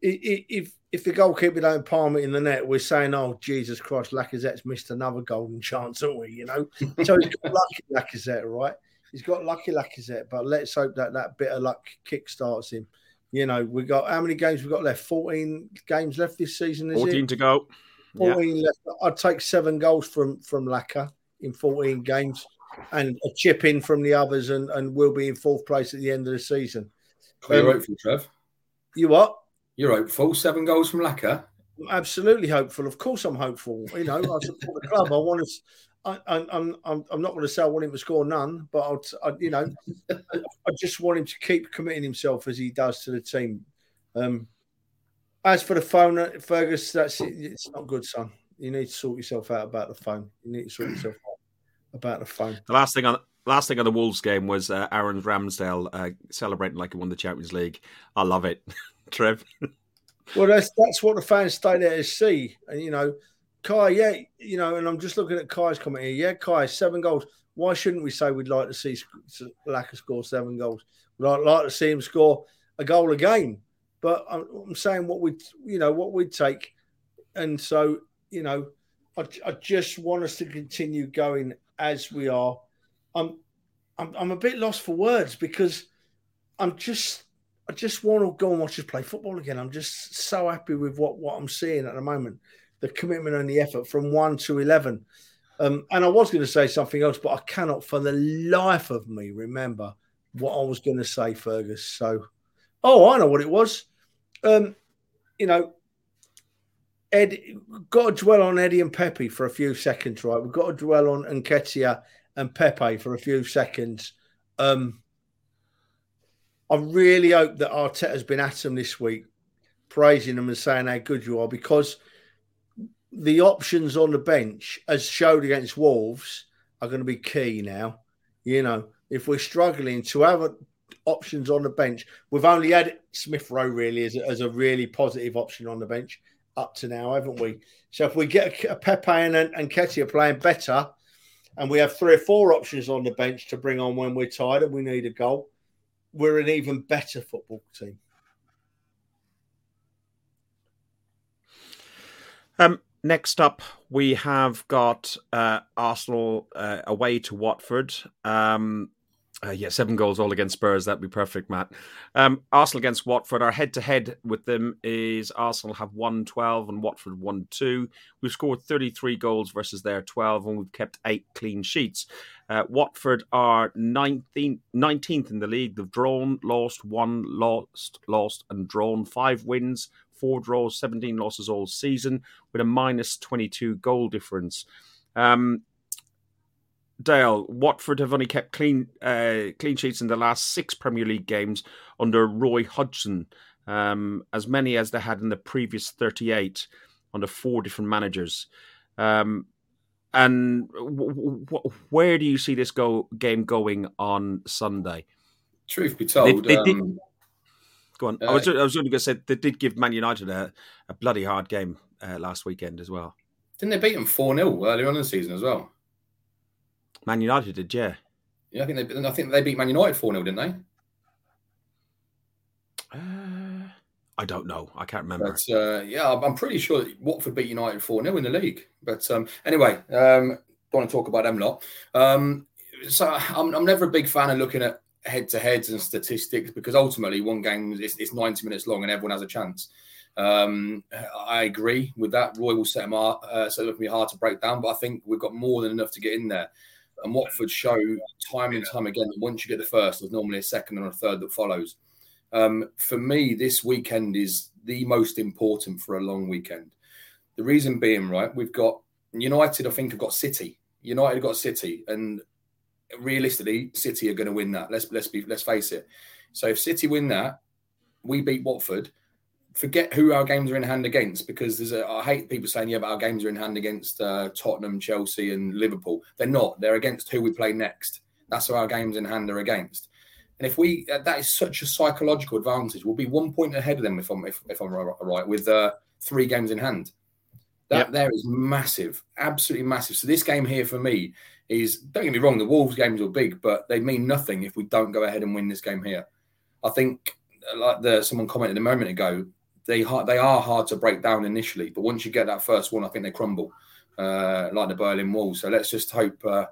If if the goalkeeper don't palm it in the net, we're saying, "Oh Jesus Christ, Lacazette's missed another golden chance, aren't we?" You know, so he's got lucky Lacazette, right? He's got lucky Lacazette, but let's hope that that bit of luck kickstarts him. You know, we got how many games we got left? Fourteen games left this season. Fourteen it? to go. Fourteen yeah. left. I'd take seven goals from from Laka in fourteen games, and a chip in from the others, and and we'll be in fourth place at the end of the season. Are you um, hopeful, Trev? You what? You're hopeful. Seven goals from Laka. Absolutely hopeful. Of course, I'm hopeful. You know, I support the club. I want to. I, am I'm, I'm not going to say I want him to score none, but I'll, I, you know, I just want him to keep committing himself as he does to the team. Um, as for the phone, Fergus, that's it. It's not good, son. You need to sort yourself out about the phone. You need to sort yourself out about the phone. The last thing on last thing on the Wolves game was uh, Aaron Ramsdale uh, celebrating like he won the Champions League. I love it. Trev. well, that's that's what the fans stay there to see, and you know, Kai, yeah, you know, and I'm just looking at Kai's comment here. Yeah, Kai, seven goals. Why shouldn't we say we'd like to see Laka score seven goals? We'd like, like to see him score a goal a game. But I'm, I'm saying what we'd you know, what we'd take, and so you know, I, I just want us to continue going as we are. I'm, I'm, I'm a bit lost for words because I'm just I just want to go and watch us play football again. I'm just so happy with what, what I'm seeing at the moment. The commitment and the effort from one to 11. Um, and I was going to say something else, but I cannot for the life of me remember what I was going to say, Fergus. So, oh, I know what it was. Um, you know, Ed, got to dwell on Eddie and Pepe for a few seconds, right? We've got to dwell on Nketiah and Pepe for a few seconds. Um, I really hope that Arteta's been at them this week, praising them and saying how good you are, because the options on the bench, as showed against Wolves, are going to be key now. You know, if we're struggling to have options on the bench, we've only had Smith Rowe really as a, as a really positive option on the bench up to now, haven't we? So if we get a, a Pepe and, and Nketiah playing better, and we have three or four options on the bench to bring on when we're tired and we need a goal, we're an even better football team. Um, next up, we have got uh, Arsenal uh, away to Watford. Um, uh, yeah, seven goals all against Spurs. That'd be perfect, Matt. Um, Arsenal against Watford. Our head to head with them is Arsenal have won 12 and Watford won 2. We've scored 33 goals versus their 12, and we've kept eight clean sheets. Uh, Watford are 19th, 19th in the league. They've drawn, lost, won, lost, lost, and drawn. Five wins, four draws, 17 losses all season, with a minus 22 goal difference. Um, Dale, Watford have only kept clean uh, clean sheets in the last six Premier League games under Roy Hodgson, um, as many as they had in the previous 38 under four different managers. Um, and w- w- where do you see this go game going on Sunday? Truth be told, they, they did, um, go on. Uh, I was I was only going to say they did give Man United a, a bloody hard game uh, last weekend as well. Didn't they beat them four 0 earlier on in the season as well? Man United did, yeah. Yeah, I think they. I think they beat Man United four 0 didn't they? Uh, I don't know. I can't remember. But, uh, yeah, I'm pretty sure Watford beat United four 0 in the league. But um, anyway, um, don't want to talk about them a lot. Um, so I'm, I'm never a big fan of looking at head to heads and statistics because ultimately one game is, is 90 minutes long and everyone has a chance. Um, I agree with that. Roy will set them hard, uh, set be hard to break down, but I think we've got more than enough to get in there. And Watford show time and time again that once you get the first, there's normally a second and a third that follows. Um, for me, this weekend is the most important for a long weekend. The reason being, right, we've got United, I think, have got City. United got City, and realistically, City are going to win that. Let's let's be let's face it. So if City win that, we beat Watford forget who our games are in hand against because there's a, I hate people saying, yeah, but our games are in hand against uh, Tottenham, Chelsea, and Liverpool. They're not. They're against who we play next. That's who our games in hand are against. And if we, uh, that is such a psychological advantage. We'll be one point ahead of them if I'm if, if I'm right with uh, three games in hand. That yep. there is massive, absolutely massive. So this game here for me is don't get me wrong, the Wolves games are big, but they mean nothing if we don't go ahead and win this game here. I think, like the someone commented a moment ago, they they are hard to break down initially, but once you get that first one, I think they crumble uh, like the Berlin Wall. So let's just hope uh,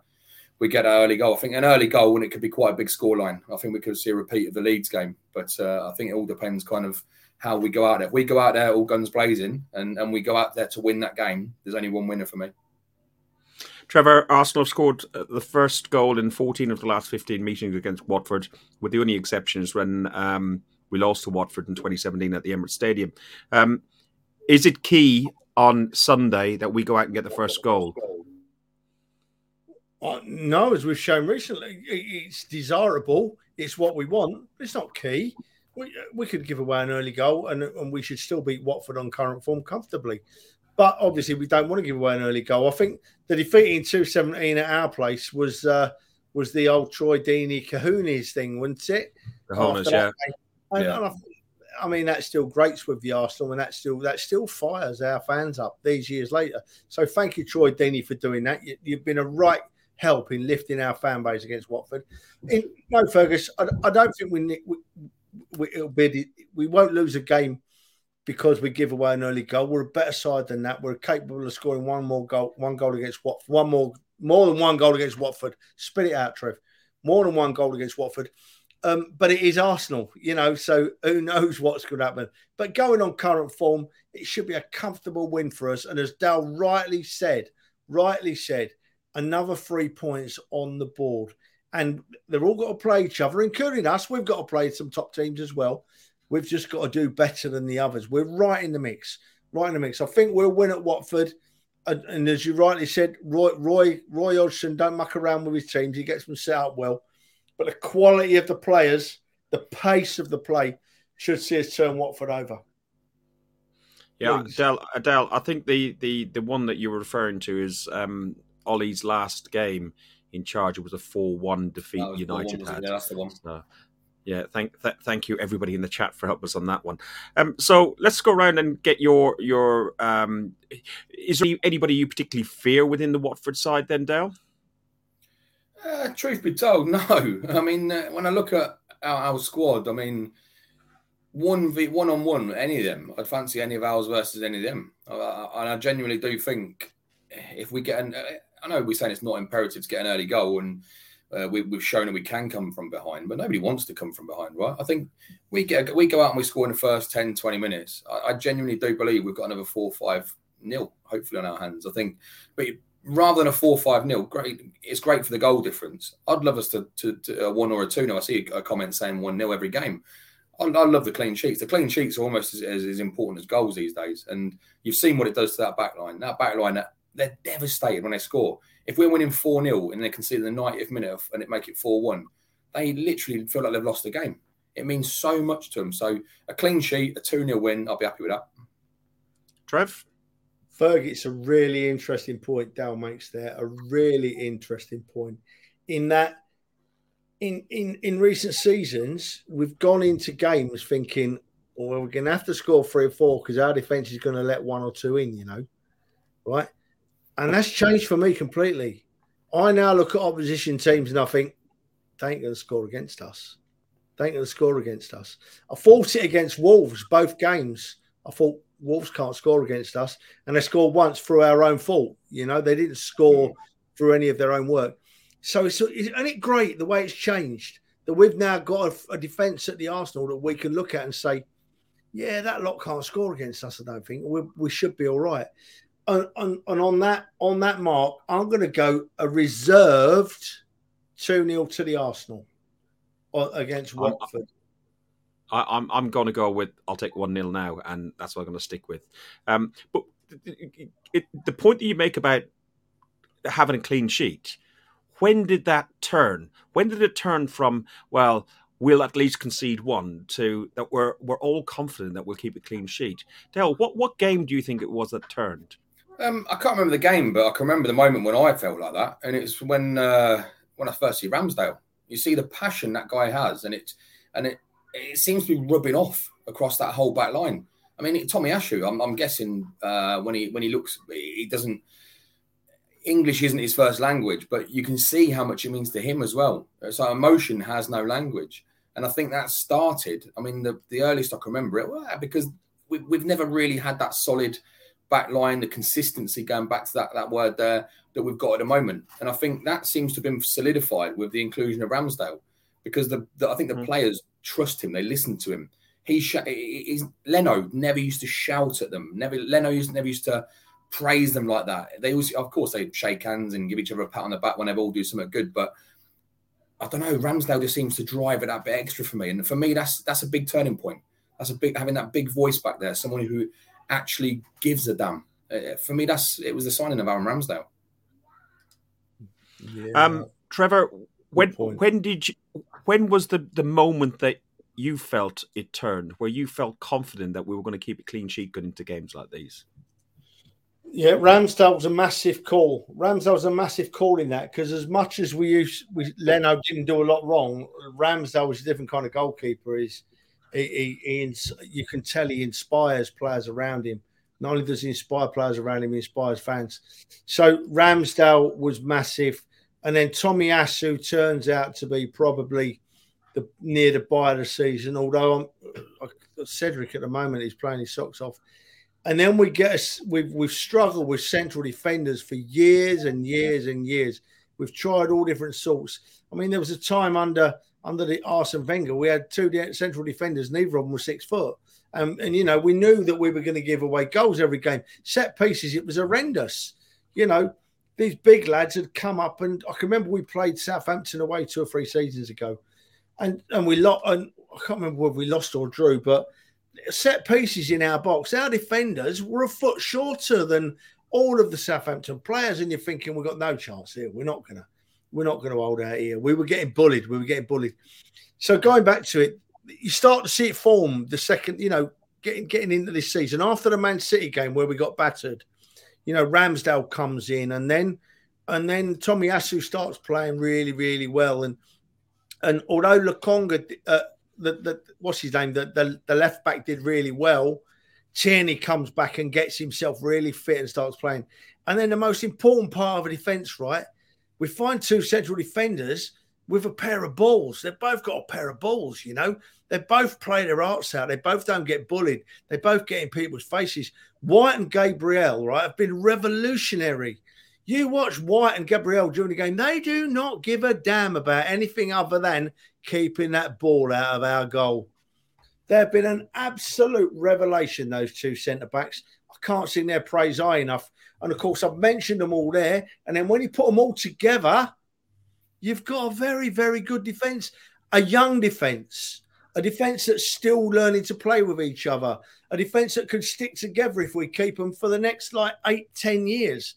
we get an early goal. I think an early goal and it could be quite a big scoreline. I think we could see a repeat of the Leeds game, but uh, I think it all depends kind of how we go out there. If we go out there all guns blazing and, and we go out there to win that game, there's only one winner for me. Trevor, Arsenal have scored uh, the first goal in 14 of the last 15 meetings against Watford, with the only exceptions when um, we lost to Watford in 2017 at the Emirates Stadium. Um, is it key on Sunday that we go out and get the first goal? Uh, no, as we've shown recently, it's desirable. It's what we want. It's not key. We, we could give away an early goal and, and we should still beat Watford on current form comfortably. But obviously, we don't want to give away an early goal. I think the defeat in 217 at our place was uh, was the old Troy Deeney cojones thing, wasn't it? The Hornets, yeah. And, yeah. and I, I, mean, that still grates with the Arsenal, and that still that still fires our fans up these years later. So thank you, Troy Deeney, for doing that. You, have been a right help in lifting our fan base against Watford. In, no, Fergus, I, I, don't think we, we, we it'll be we won't lose a game because we give away an early goal. We're a better side than that. We're capable of scoring one more goal, one goal against Watford, one more more than one goal against Watford. Spit it out, Trev. More than one goal against Watford Um, but it is Arsenal, you know, so who knows what's going to happen. But going on current form, it should be a comfortable win for us. And as Dal rightly said, rightly said, another three points on the board. And they've all got to play each other, including us. We've got to play some top teams as well. We've just got to do better than the others. We're right in the mix, right in the mix. I think we'll win at Watford. And, and as you rightly said, Roy, Roy Roy Hodgson don't muck around with his teams. He gets them set up well but the quality of the players, the pace of the play, should see us turn Watford over. Yeah, Adele, Adele, I think the, the, the one that you were referring to is um, Ole's last game in charge. It was a four-one defeat United had. Yeah, that's the one. So, yeah, thank th- thank you everybody in the chat for helping us on that one. Um, so let's go around and get your your. Um, is there anybody you particularly fear within the Watford side then, Dale? Uh, truth be told, no. I mean, uh, when I look at our, our, squad, I mean, one v one on one, any of them, I'd fancy any of ours versus any of them. And I genuinely do think if we get an, uh, I know we're saying it's not imperative to get an early goal, and uh, we, have shown that we can come from behind, but nobody wants to come from behind, right? I think we get we go out and we score in the first 10, 20 minutes. I, I genuinely do believe we've got another four, five nil, hopefully on our hands. I think, but rather than a 4 5 nil, great. It's great for the goal difference. I'd love us to, to, to a 1 or a 2 0. I see a comment saying 1 0 every game. I, I, love the clean sheets. The clean sheets are almost as, as, as, important as goals these days. And you've seen what it does to that back line. That back line, they're devastated when they score. If we're winning 4 0 and they concede in the 90th minute and it make it 4 1, they literally feel like they've lost the game. It means so much to them. So a clean sheet, a 2 0 win, I'll be happy with that. Trev? Ferg, it's a really interesting point Dal makes there. A really interesting point in that in in in recent seasons we've gone into games thinking, well, we're going to have to score three or four because our defense is going to let one or two in, you know, right? And that's changed for me completely. I now look at opposition teams and I think they ain't going to score against us. They ain't going to score against us. I fought it against Wolves both games. I thought Wolves can't score against us, and they scored once through our own fault. You know, they didn't score mm. through any of their own work. So it's isn't it great the way it's changed that we've now got a, a defence at the Arsenal that we can look at and say, yeah, that lot can't score against us. I don't think we, we should be all right. And, and, and on that on that mark, I'm going to go a reserved two 0 to the Arsenal uh, against Watford. I, I'm, I'm going to go with I'll take one 0 now, and that's what I'm going to stick with. Um, but it, the point that you make about having a clean sheet, when did that turn? When did it turn from well, we'll at least concede one to that we're we're all confident that we'll keep a clean sheet? Dale, what what game do you think it was that turned? Um, I can't remember the game, but I can remember the moment when I felt like that, and it was when uh, when I first see Ramsdale. You see the passion that guy has, and it and it it seems to be rubbing off across that whole back line. I mean, Tomiyasu, I'm, I'm guessing uh, when he when he looks, he doesn't. English isn't his first language, but you can see how much it means to him as well. So emotion has no language, and I think that started. I mean, the, the earliest I can remember it, well, because we, we've never really had that solid back line, the consistency going back to that that word there that we've got at the moment, and I think that seems to have been solidified with the inclusion of Ramsdale, because the, the I think the mm. players trust him. They listen to him. He sh- he's, Leno never used to shout at them. Never Leno used never used to praise them like that. They always, of course, they shake hands and give each other a pat on the back when they all do something good. But I don't know. Ramsdale just seems to drive it that bit extra for me, and for me, that's that's a big turning point. That's a big having that big voice back there, someone who actually gives a damn. Uh, for me, that's it was the signing of Aaron Ramsdale. Yeah. Um, Trevor, when when did you when was the the moment that you felt it turned where you felt confident that we were going to keep a clean sheet going into games like these? Yeah ramsdale was a massive call. Ramsdale was a massive call in that because as much as we used we leno didn't do a lot wrong ramsdale was a different kind of goalkeeper he's he, he, he you can tell he inspires players around him. Not only does he inspire players around him he inspires fans. So ramsdale was massive and then Tomiyasu turns out to be probably the near the buy of the season. Although I'm, Cedric at the moment is playing his socks off. And then we get us, we've we've struggled with central defenders for years and years and years. We've tried all different sorts. I mean, there was a time under under the Arsene Wenger, we had two central defenders, neither of them was six foot. Um, and, you know, we knew that we were going to give away goals every game. Set pieces, it was horrendous. You know, these big lads had come up, and I can remember we played Southampton away two or three seasons ago. And, and we lost, and I can't remember whether we lost or drew, but set pieces in our box, our defenders were a foot shorter than all of the Southampton players, and you're thinking we've got no chance here. We're not gonna, we're not gonna hold out here. We were getting bullied. We were getting bullied. So going back to it, you start to see it form the second, you know, getting getting into this season after the Man City game where we got battered. You know, Ramsdale comes in, and then and then Tomiyasu starts playing really, really well, and and although Lokonga, uh, the, the what's his name, the, the the left back did really well Tierney comes back and gets himself really fit and starts playing. And then the most important part of a defence, right? We find two central defenders with a pair of balls. They've both got a pair of balls, you know. They both play their arts out. They both don't get bullied. They both get in people's faces. White and Gabriel, right, have been revolutionary. You watch White and Gabriel during the game, they do not give a damn about anything other than keeping that ball out of our goal. They've been an absolute revelation, those two centre backs. I can't sing their praise high enough. And of course, I've mentioned them all there. And then when you put them all together, you've got a very, very good defence, a young defence, a defence that's still learning to play with each other, a defence that could stick together if we keep them for the next like eight, ten years.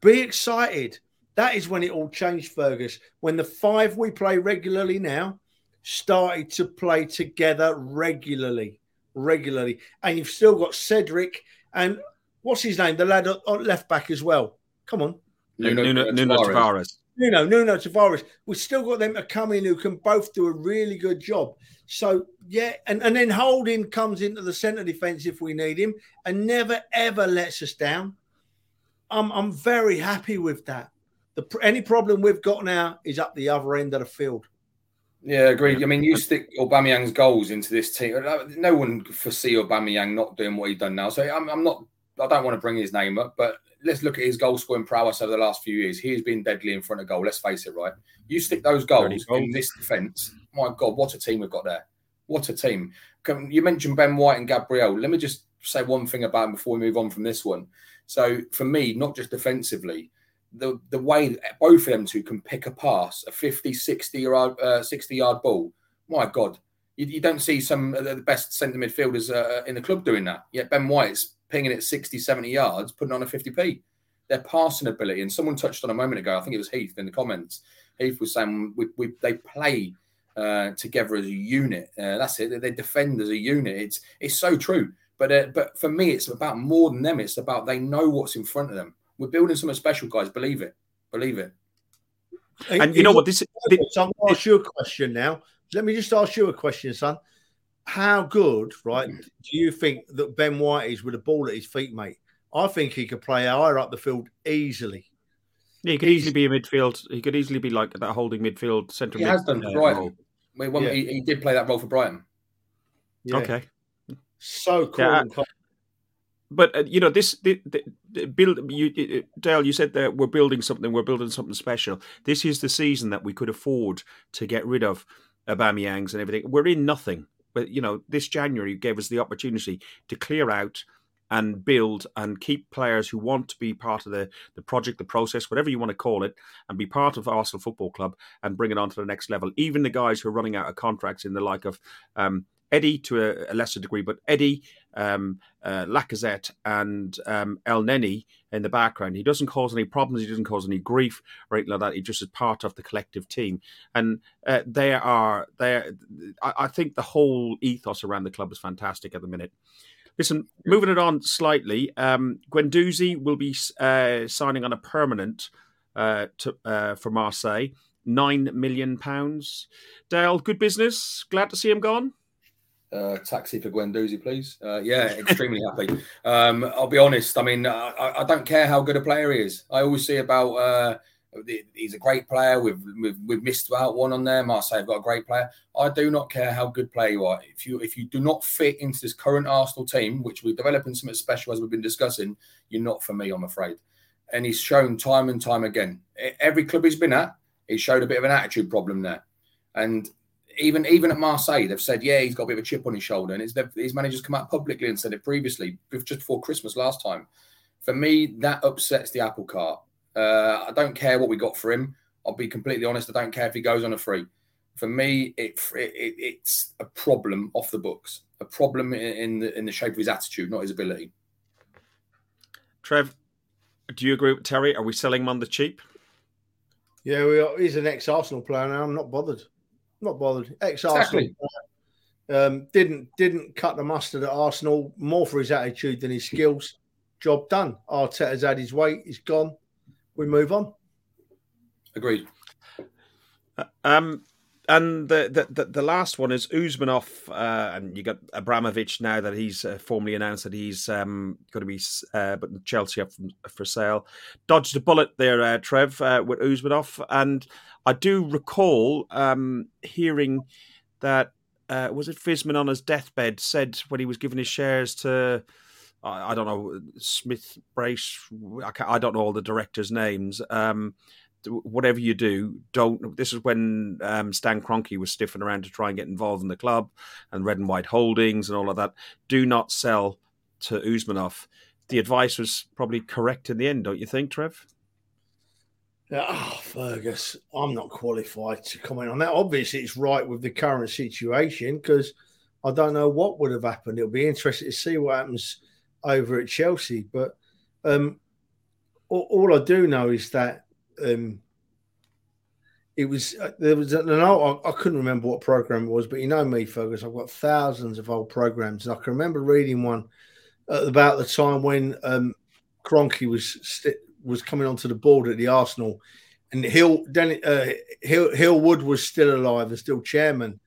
Be excited. That is when it all changed, Fergus. When the five we play regularly now started to play together regularly, regularly. And you've still got Cedric and what's his name, the lad on left back as well. Come on, Nuno, Nuno, Nuno Tavares. Nuno, Nuno Tavares. We've still got them to come in who can both do a really good job. So yeah, and, and then Holding comes into the centre defence if we need him, and never ever lets us down. I'm I'm very happy with that. The any problem we've got now is up the other end of the field. Yeah, agreed. I mean, you stick Aubameyang's goals into this team. No one foresee Aubameyang not doing what he's done now. So I'm, I'm, not. I don't want to bring his name up, but let's look at his goal scoring prowess over the last few years. He has been deadly in front of goal. Let's face it, right? You stick those goals in this defence. My God, what a team we've got there! What a team! You mentioned Ben White and Gabriel. Let me just say one thing about him before we move on from this one. So for me, not just defensively, the the way both of them two can pick a pass, a 50, 60 yard, uh, 60 yard ball. My God, you, you, don't see some of the best centre midfielders uh, in the club doing that. Yet Ben White's pinging it 60, 70 yards, putting on a 50p. Their passing ability, and someone touched on a moment ago, I think it was Heath in the comments. Heath was saying we, we they play uh, together as a unit. Uh, that's it. They defend as a unit. It's it's so true. But uh, but for me, it's about more than them. It's about they know what's in front of them. We're building something special, guys. Believe it. Believe it. And you know what? This, this I'm going to ask you a question now. Let me just ask you a question, son. How good, right, do you think that Ben White is with a ball at his feet, mate? I think he could play higher up the field easily. Yeah, he could He's, easily be a midfield. He could easily be like that holding midfield centre. He mid, has done for uh, Brighton. yeah. he, he, did play that role for Brighton. Yeah. Okay. So cool. Yeah, but uh, you know this the, the, the build you dale you said that we're building something we're building something special this is the season that we could afford to get rid of Aubameyangs and everything we're in nothing but you know this january gave us the opportunity to clear out and build and keep players who want to be part of the, the project, the process, whatever you want to call it, and be part of Arsenal Football Club and bring it on to the next level. Even the guys who are running out of contracts in the like of um, Eddie to a, a, lesser degree, but Eddie, um, uh, Lacazette, and um, Elneny in the background. He doesn't cause any problems. He doesn't cause any grief or anything like that. He just is part of the collective team, and uh, they are they. I, I think the whole ethos around the club is fantastic at the minute. Listen, moving it on slightly, um, Guendouzi will be uh, signing on a permanent uh, to, uh, for Marseille, nine million pounds. Dale, good business. Glad to see him gone. Uh, taxi for Guendouzi, please. Uh, yeah, extremely happy. Um, I'll be honest. I mean, I, I, don't care how good a player he is. I always see about uh, he's a great player. We've, we've, we've missed out one on there. Marseille have got a great player. I do not care how good player you are. If you if you do not fit into this current Arsenal team, which we're developing something special as we've been discussing, you're not for me. I'm afraid. And he's shown time and time again. Every club he's been at, he showed a bit of an attitude problem there, and even even at Marseille, they've said, yeah, he's got a bit of a chip on his shoulder, and it's his managers come out publicly and said it previously, just before Christmas last time. For me, that upsets the apple cart. Uh, I don't care what we got for him. I'll be completely honest. I don't care if he goes on a free. For me, it, it it's a problem off the books, a problem in, in the in the shape of his attitude, not his ability. Trev, do you agree with Terry? Are we selling him on the cheap? Yeah, we are. he's an ex-Arsenal player now. I'm not bothered. I'm not bothered. Ex-Arsenal exactly. um, didn't didn't cut the mustard at Arsenal more for his attitude than his skills. Job done. Arteta's had his weight. He's gone. We move on. Agreed. Uh, um, and the, the the last one is Usmanov, uh, and you got Abramovich now that he's uh, formally announced that he's um, going to be uh, but Chelsea up for sale. Dodged a bullet there, uh, Trev, uh, with Usmanov, and I do recall um, hearing that uh, was it Fiszman on his deathbed said when he was giving his shares to. I, don't know Smith Brace. I, I, don't know all the directors' names. Um, whatever you do, don't. This is when um, Stan Kroenke was stiffing around to try and get involved in the club and Red and White Holdings and all of that. Do not sell to Usmanov. The advice was probably correct in the end, don't you think, Trev? Yeah, oh, Fergus, I'm not qualified to comment on that. Obviously, it's right with the current situation because I don't know what would have happened. It'll be interesting to see what happens over at Chelsea. But um, all, all I do know is that um, it was uh, there was an I, I couldn't remember what program it was, but you know me, Fergus. I've got thousands of old programs, and I can remember reading one about the time when um, Kroenke was st- was coming onto the board at the Arsenal, and Hill then uh, Hill Hill Wood was still alive and still chairman,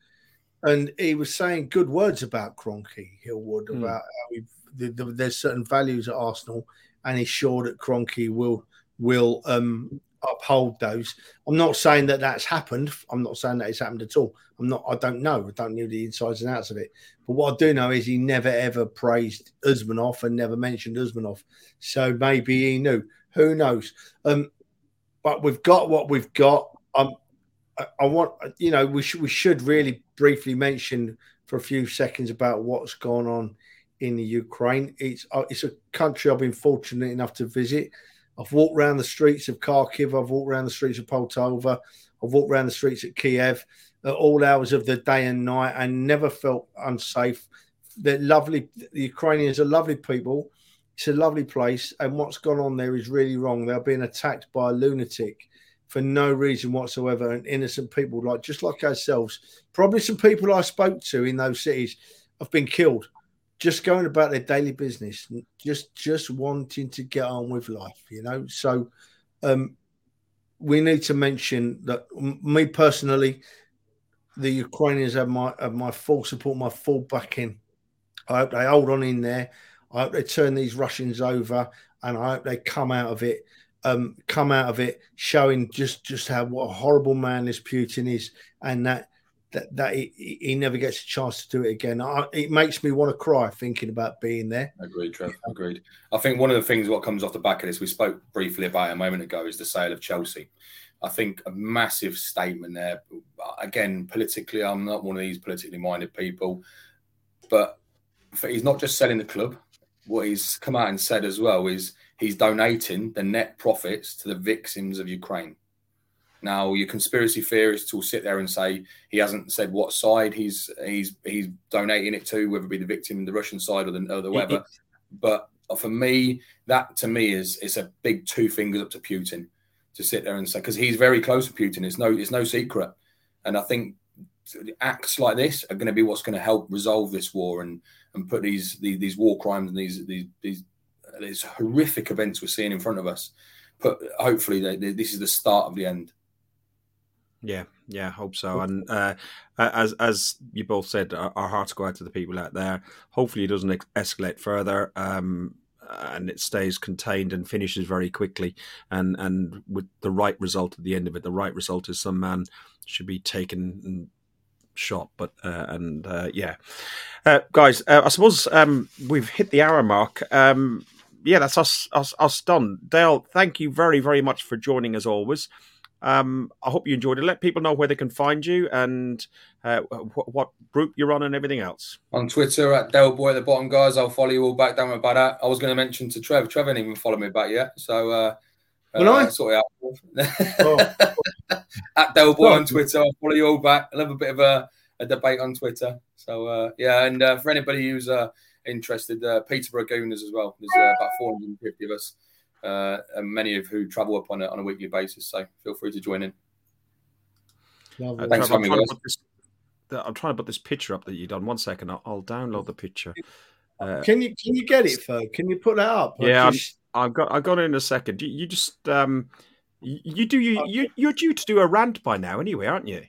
and he was saying good words about Kroenke Hill Wood mm. about how he, the, the, there's certain values at Arsenal, and he's sure that Kroenke will will um, uphold those. I'm not saying that that's happened. I'm not saying that it's happened at all. I'm not. I don't know. I don't know the insides and outs of it. But what I do know is he never ever praised Usmanov and never mentioned Usmanov. So maybe he knew. Who knows? Um, but we've got what we've got. Um, I, I want you know we should we should really briefly mention for a few seconds about what's going on in the Ukraine. It's uh, it's a country I've been fortunate enough to visit. I've walked around the streets of Kharkiv. I've walked around the streets of Poltava. I've walked around the streets at Kiev at all hours of the day and night and never felt unsafe. They're lovely. The Ukrainians are lovely people. It's a lovely place. And what's gone on there is really wrong. They're being attacked by a lunatic for no reason whatsoever. And innocent people, like just like ourselves, probably some people I spoke to in those cities have been killed just going about their daily business, just just wanting to get on with life, you know. So um, we need to mention that me personally, the Ukrainians have my have my full support, my full backing. I hope they hold on in there. I hope they turn these Russians over, and I hope they come out of it, um, come out of it showing just just how what a horrible man this Putin is, and that that that he, he never gets a chance to do it again. I, it makes me want to cry thinking about being there. Agreed, Trev. Agreed. I think one of the things what comes off the back of this, we spoke briefly about a moment ago, is the sale of Chelsea. I think a massive statement there. Again, politically, I'm not one of these politically minded people, but he's not just selling the club. What he's come out and said as well is he's donating the net profits to the victims of Ukraine. Now, your conspiracy theorists will sit there and say he hasn't said what side he's he's he's donating it to, whether it be the victim, in the Russian side, or the or the whatever. but for me, that to me is it's a big two fingers up to Putin to sit there and say because he's very close to Putin. It's no it's no secret, and I think acts like this are going to be what's going to help resolve this war and and put these these, these war crimes and these these these, these horrific events we're seeing in front of us. But hopefully, they, they, this is the start of the end. Yeah, yeah, hope so. And uh, as as you both said, our, hearts go out to the people out there. Hopefully, it doesn't ex- escalate further, um, and it stays contained and finishes very quickly. And and with the right result at the end of it, the right result is some man should be taken and shot. But uh, and uh, yeah, uh, guys, uh, I suppose um, we've hit the hour mark. Um, yeah, that's us, us us done. Dale, thank you very very much for joining as always. Um, I hope you enjoyed it. Let people know where they can find you and uh, what, what, group you're on and everything else. On Twitter at Delboy at the bottom, guys. I'll follow you all back. Don't about that. I was going to mention to Trev. Trev hasn't even followed me back yet. So, uh, Will uh, I? Sort it out. oh. at Delboy on Twitter. I'll follow you all back. I love a bit of a, a debate on Twitter. So, uh, yeah. And uh, for anybody who's uh, interested, uh, Peterborough Gooners as well. There's uh, about 450 of us uh, and many of who travel up on a, on a weekly basis. So feel free to join in. Uh, Thanks for having This, I'm trying to put this picture up that you done. One second, I'll, I'll download the picture. Uh, can you can you get it, Ferg? Can you put that up? Yeah, just... I've got I got it in a second. You, you just um, you, you do you, you you're due to do a rant by now anyway, aren't you?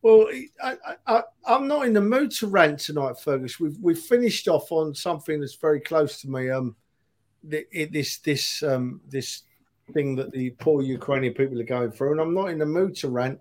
Well, I, I, I'm not in the mood to rant tonight, Fergus. We've we've finished off on something that's very close to me. Um, this this um, this thing that the poor Ukrainian people are going through, and I'm not in the mood to rant.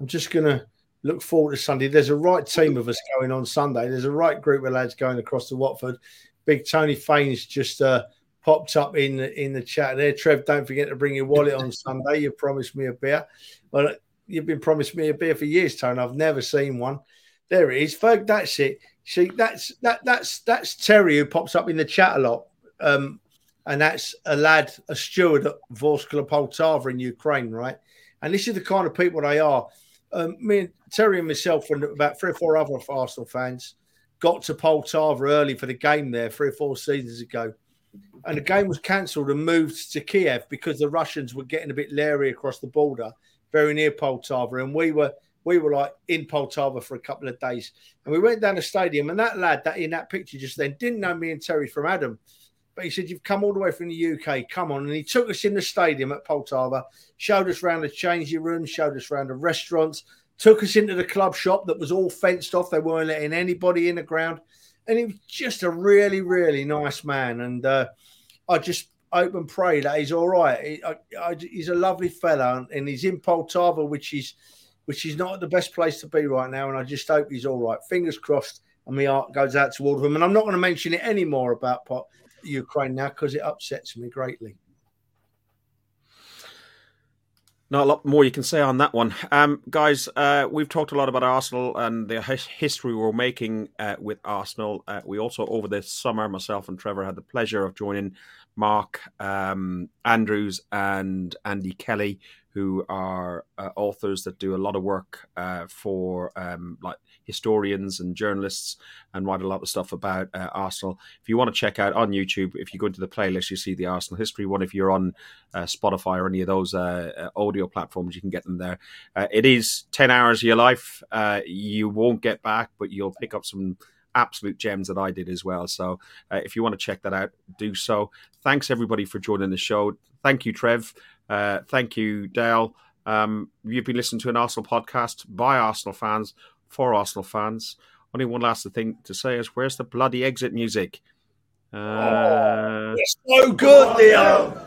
I'm just to look forward to Sunday. There's a right team of us going on Sunday. There's a right group of lads going across to Watford. Big Tony Faines just uh, popped up in in the chat there. Trev, don't forget to bring your wallet on Sunday. You promised me a beer. Well, you've been promised me a beer for years, Tony. I've never seen one. There it is, Ferg. That's it. See, that's that that's that's Terry who pops up in the chat a lot. Um, and that's a lad, a steward at Vorskla Poltava in Ukraine, right? And this is the kind of people they are. Um, me and Terry and myself and about three or four other Arsenal fans got to Poltava early for the game there three or four seasons ago. And the game was cancelled and moved to Kiev because the Russians were getting a bit leery across the border, very near Poltava. And we were we were like in Poltava for a couple of days. And we went down the stadium, and that lad that in that picture just then didn't know me and Terry from Adam. But he said, You've come all the way from the UK, come on. And he took us in the stadium at Poltava, showed us around the changing rooms, showed us around the restaurants, took us into the club shop that was all fenced off. They weren't letting anybody in the ground. And he was just a really, really nice man. And uh, I just hope and pray that he's all right. He, I, I, he's a lovely fella, and he's in Poltava, which is which is not the best place to be right now. And I just hope he's all right. Fingers crossed. And my heart goes out towards him. And I'm not going to mention it anymore about Pot Ukraine now because it upsets me greatly. Not a lot more you can say on that one. Um, guys, uh, we've talked a lot about Arsenal and the history we're making uh, with Arsenal. Uh, we also, over this summer, myself and Trevor had the pleasure of joining Mark um, Andrews and Andy Kelly, who are uh, authors that do a lot of work uh, for um, like historians and journalists and write a lot of stuff about uh, Arsenal. If you want to check out on YouTube, if you go into the playlist, you see the Arsenal history one. If you're on uh, Spotify or any of those uh, uh, audio platforms, you can get them there. it is 10 hours of your life. you won't get back, but you'll pick up some absolute gems that I did as well. So uh, if you want to check that out, do so. Thanks everybody for joining the show. Thank you, Trev. Uh, thank you, Dale. Um, you've been listening to an Arsenal podcast by Arsenal fans for Arsenal fans. Only one last thing to say is where's the bloody exit music? Uh, oh, it's so good, Leo.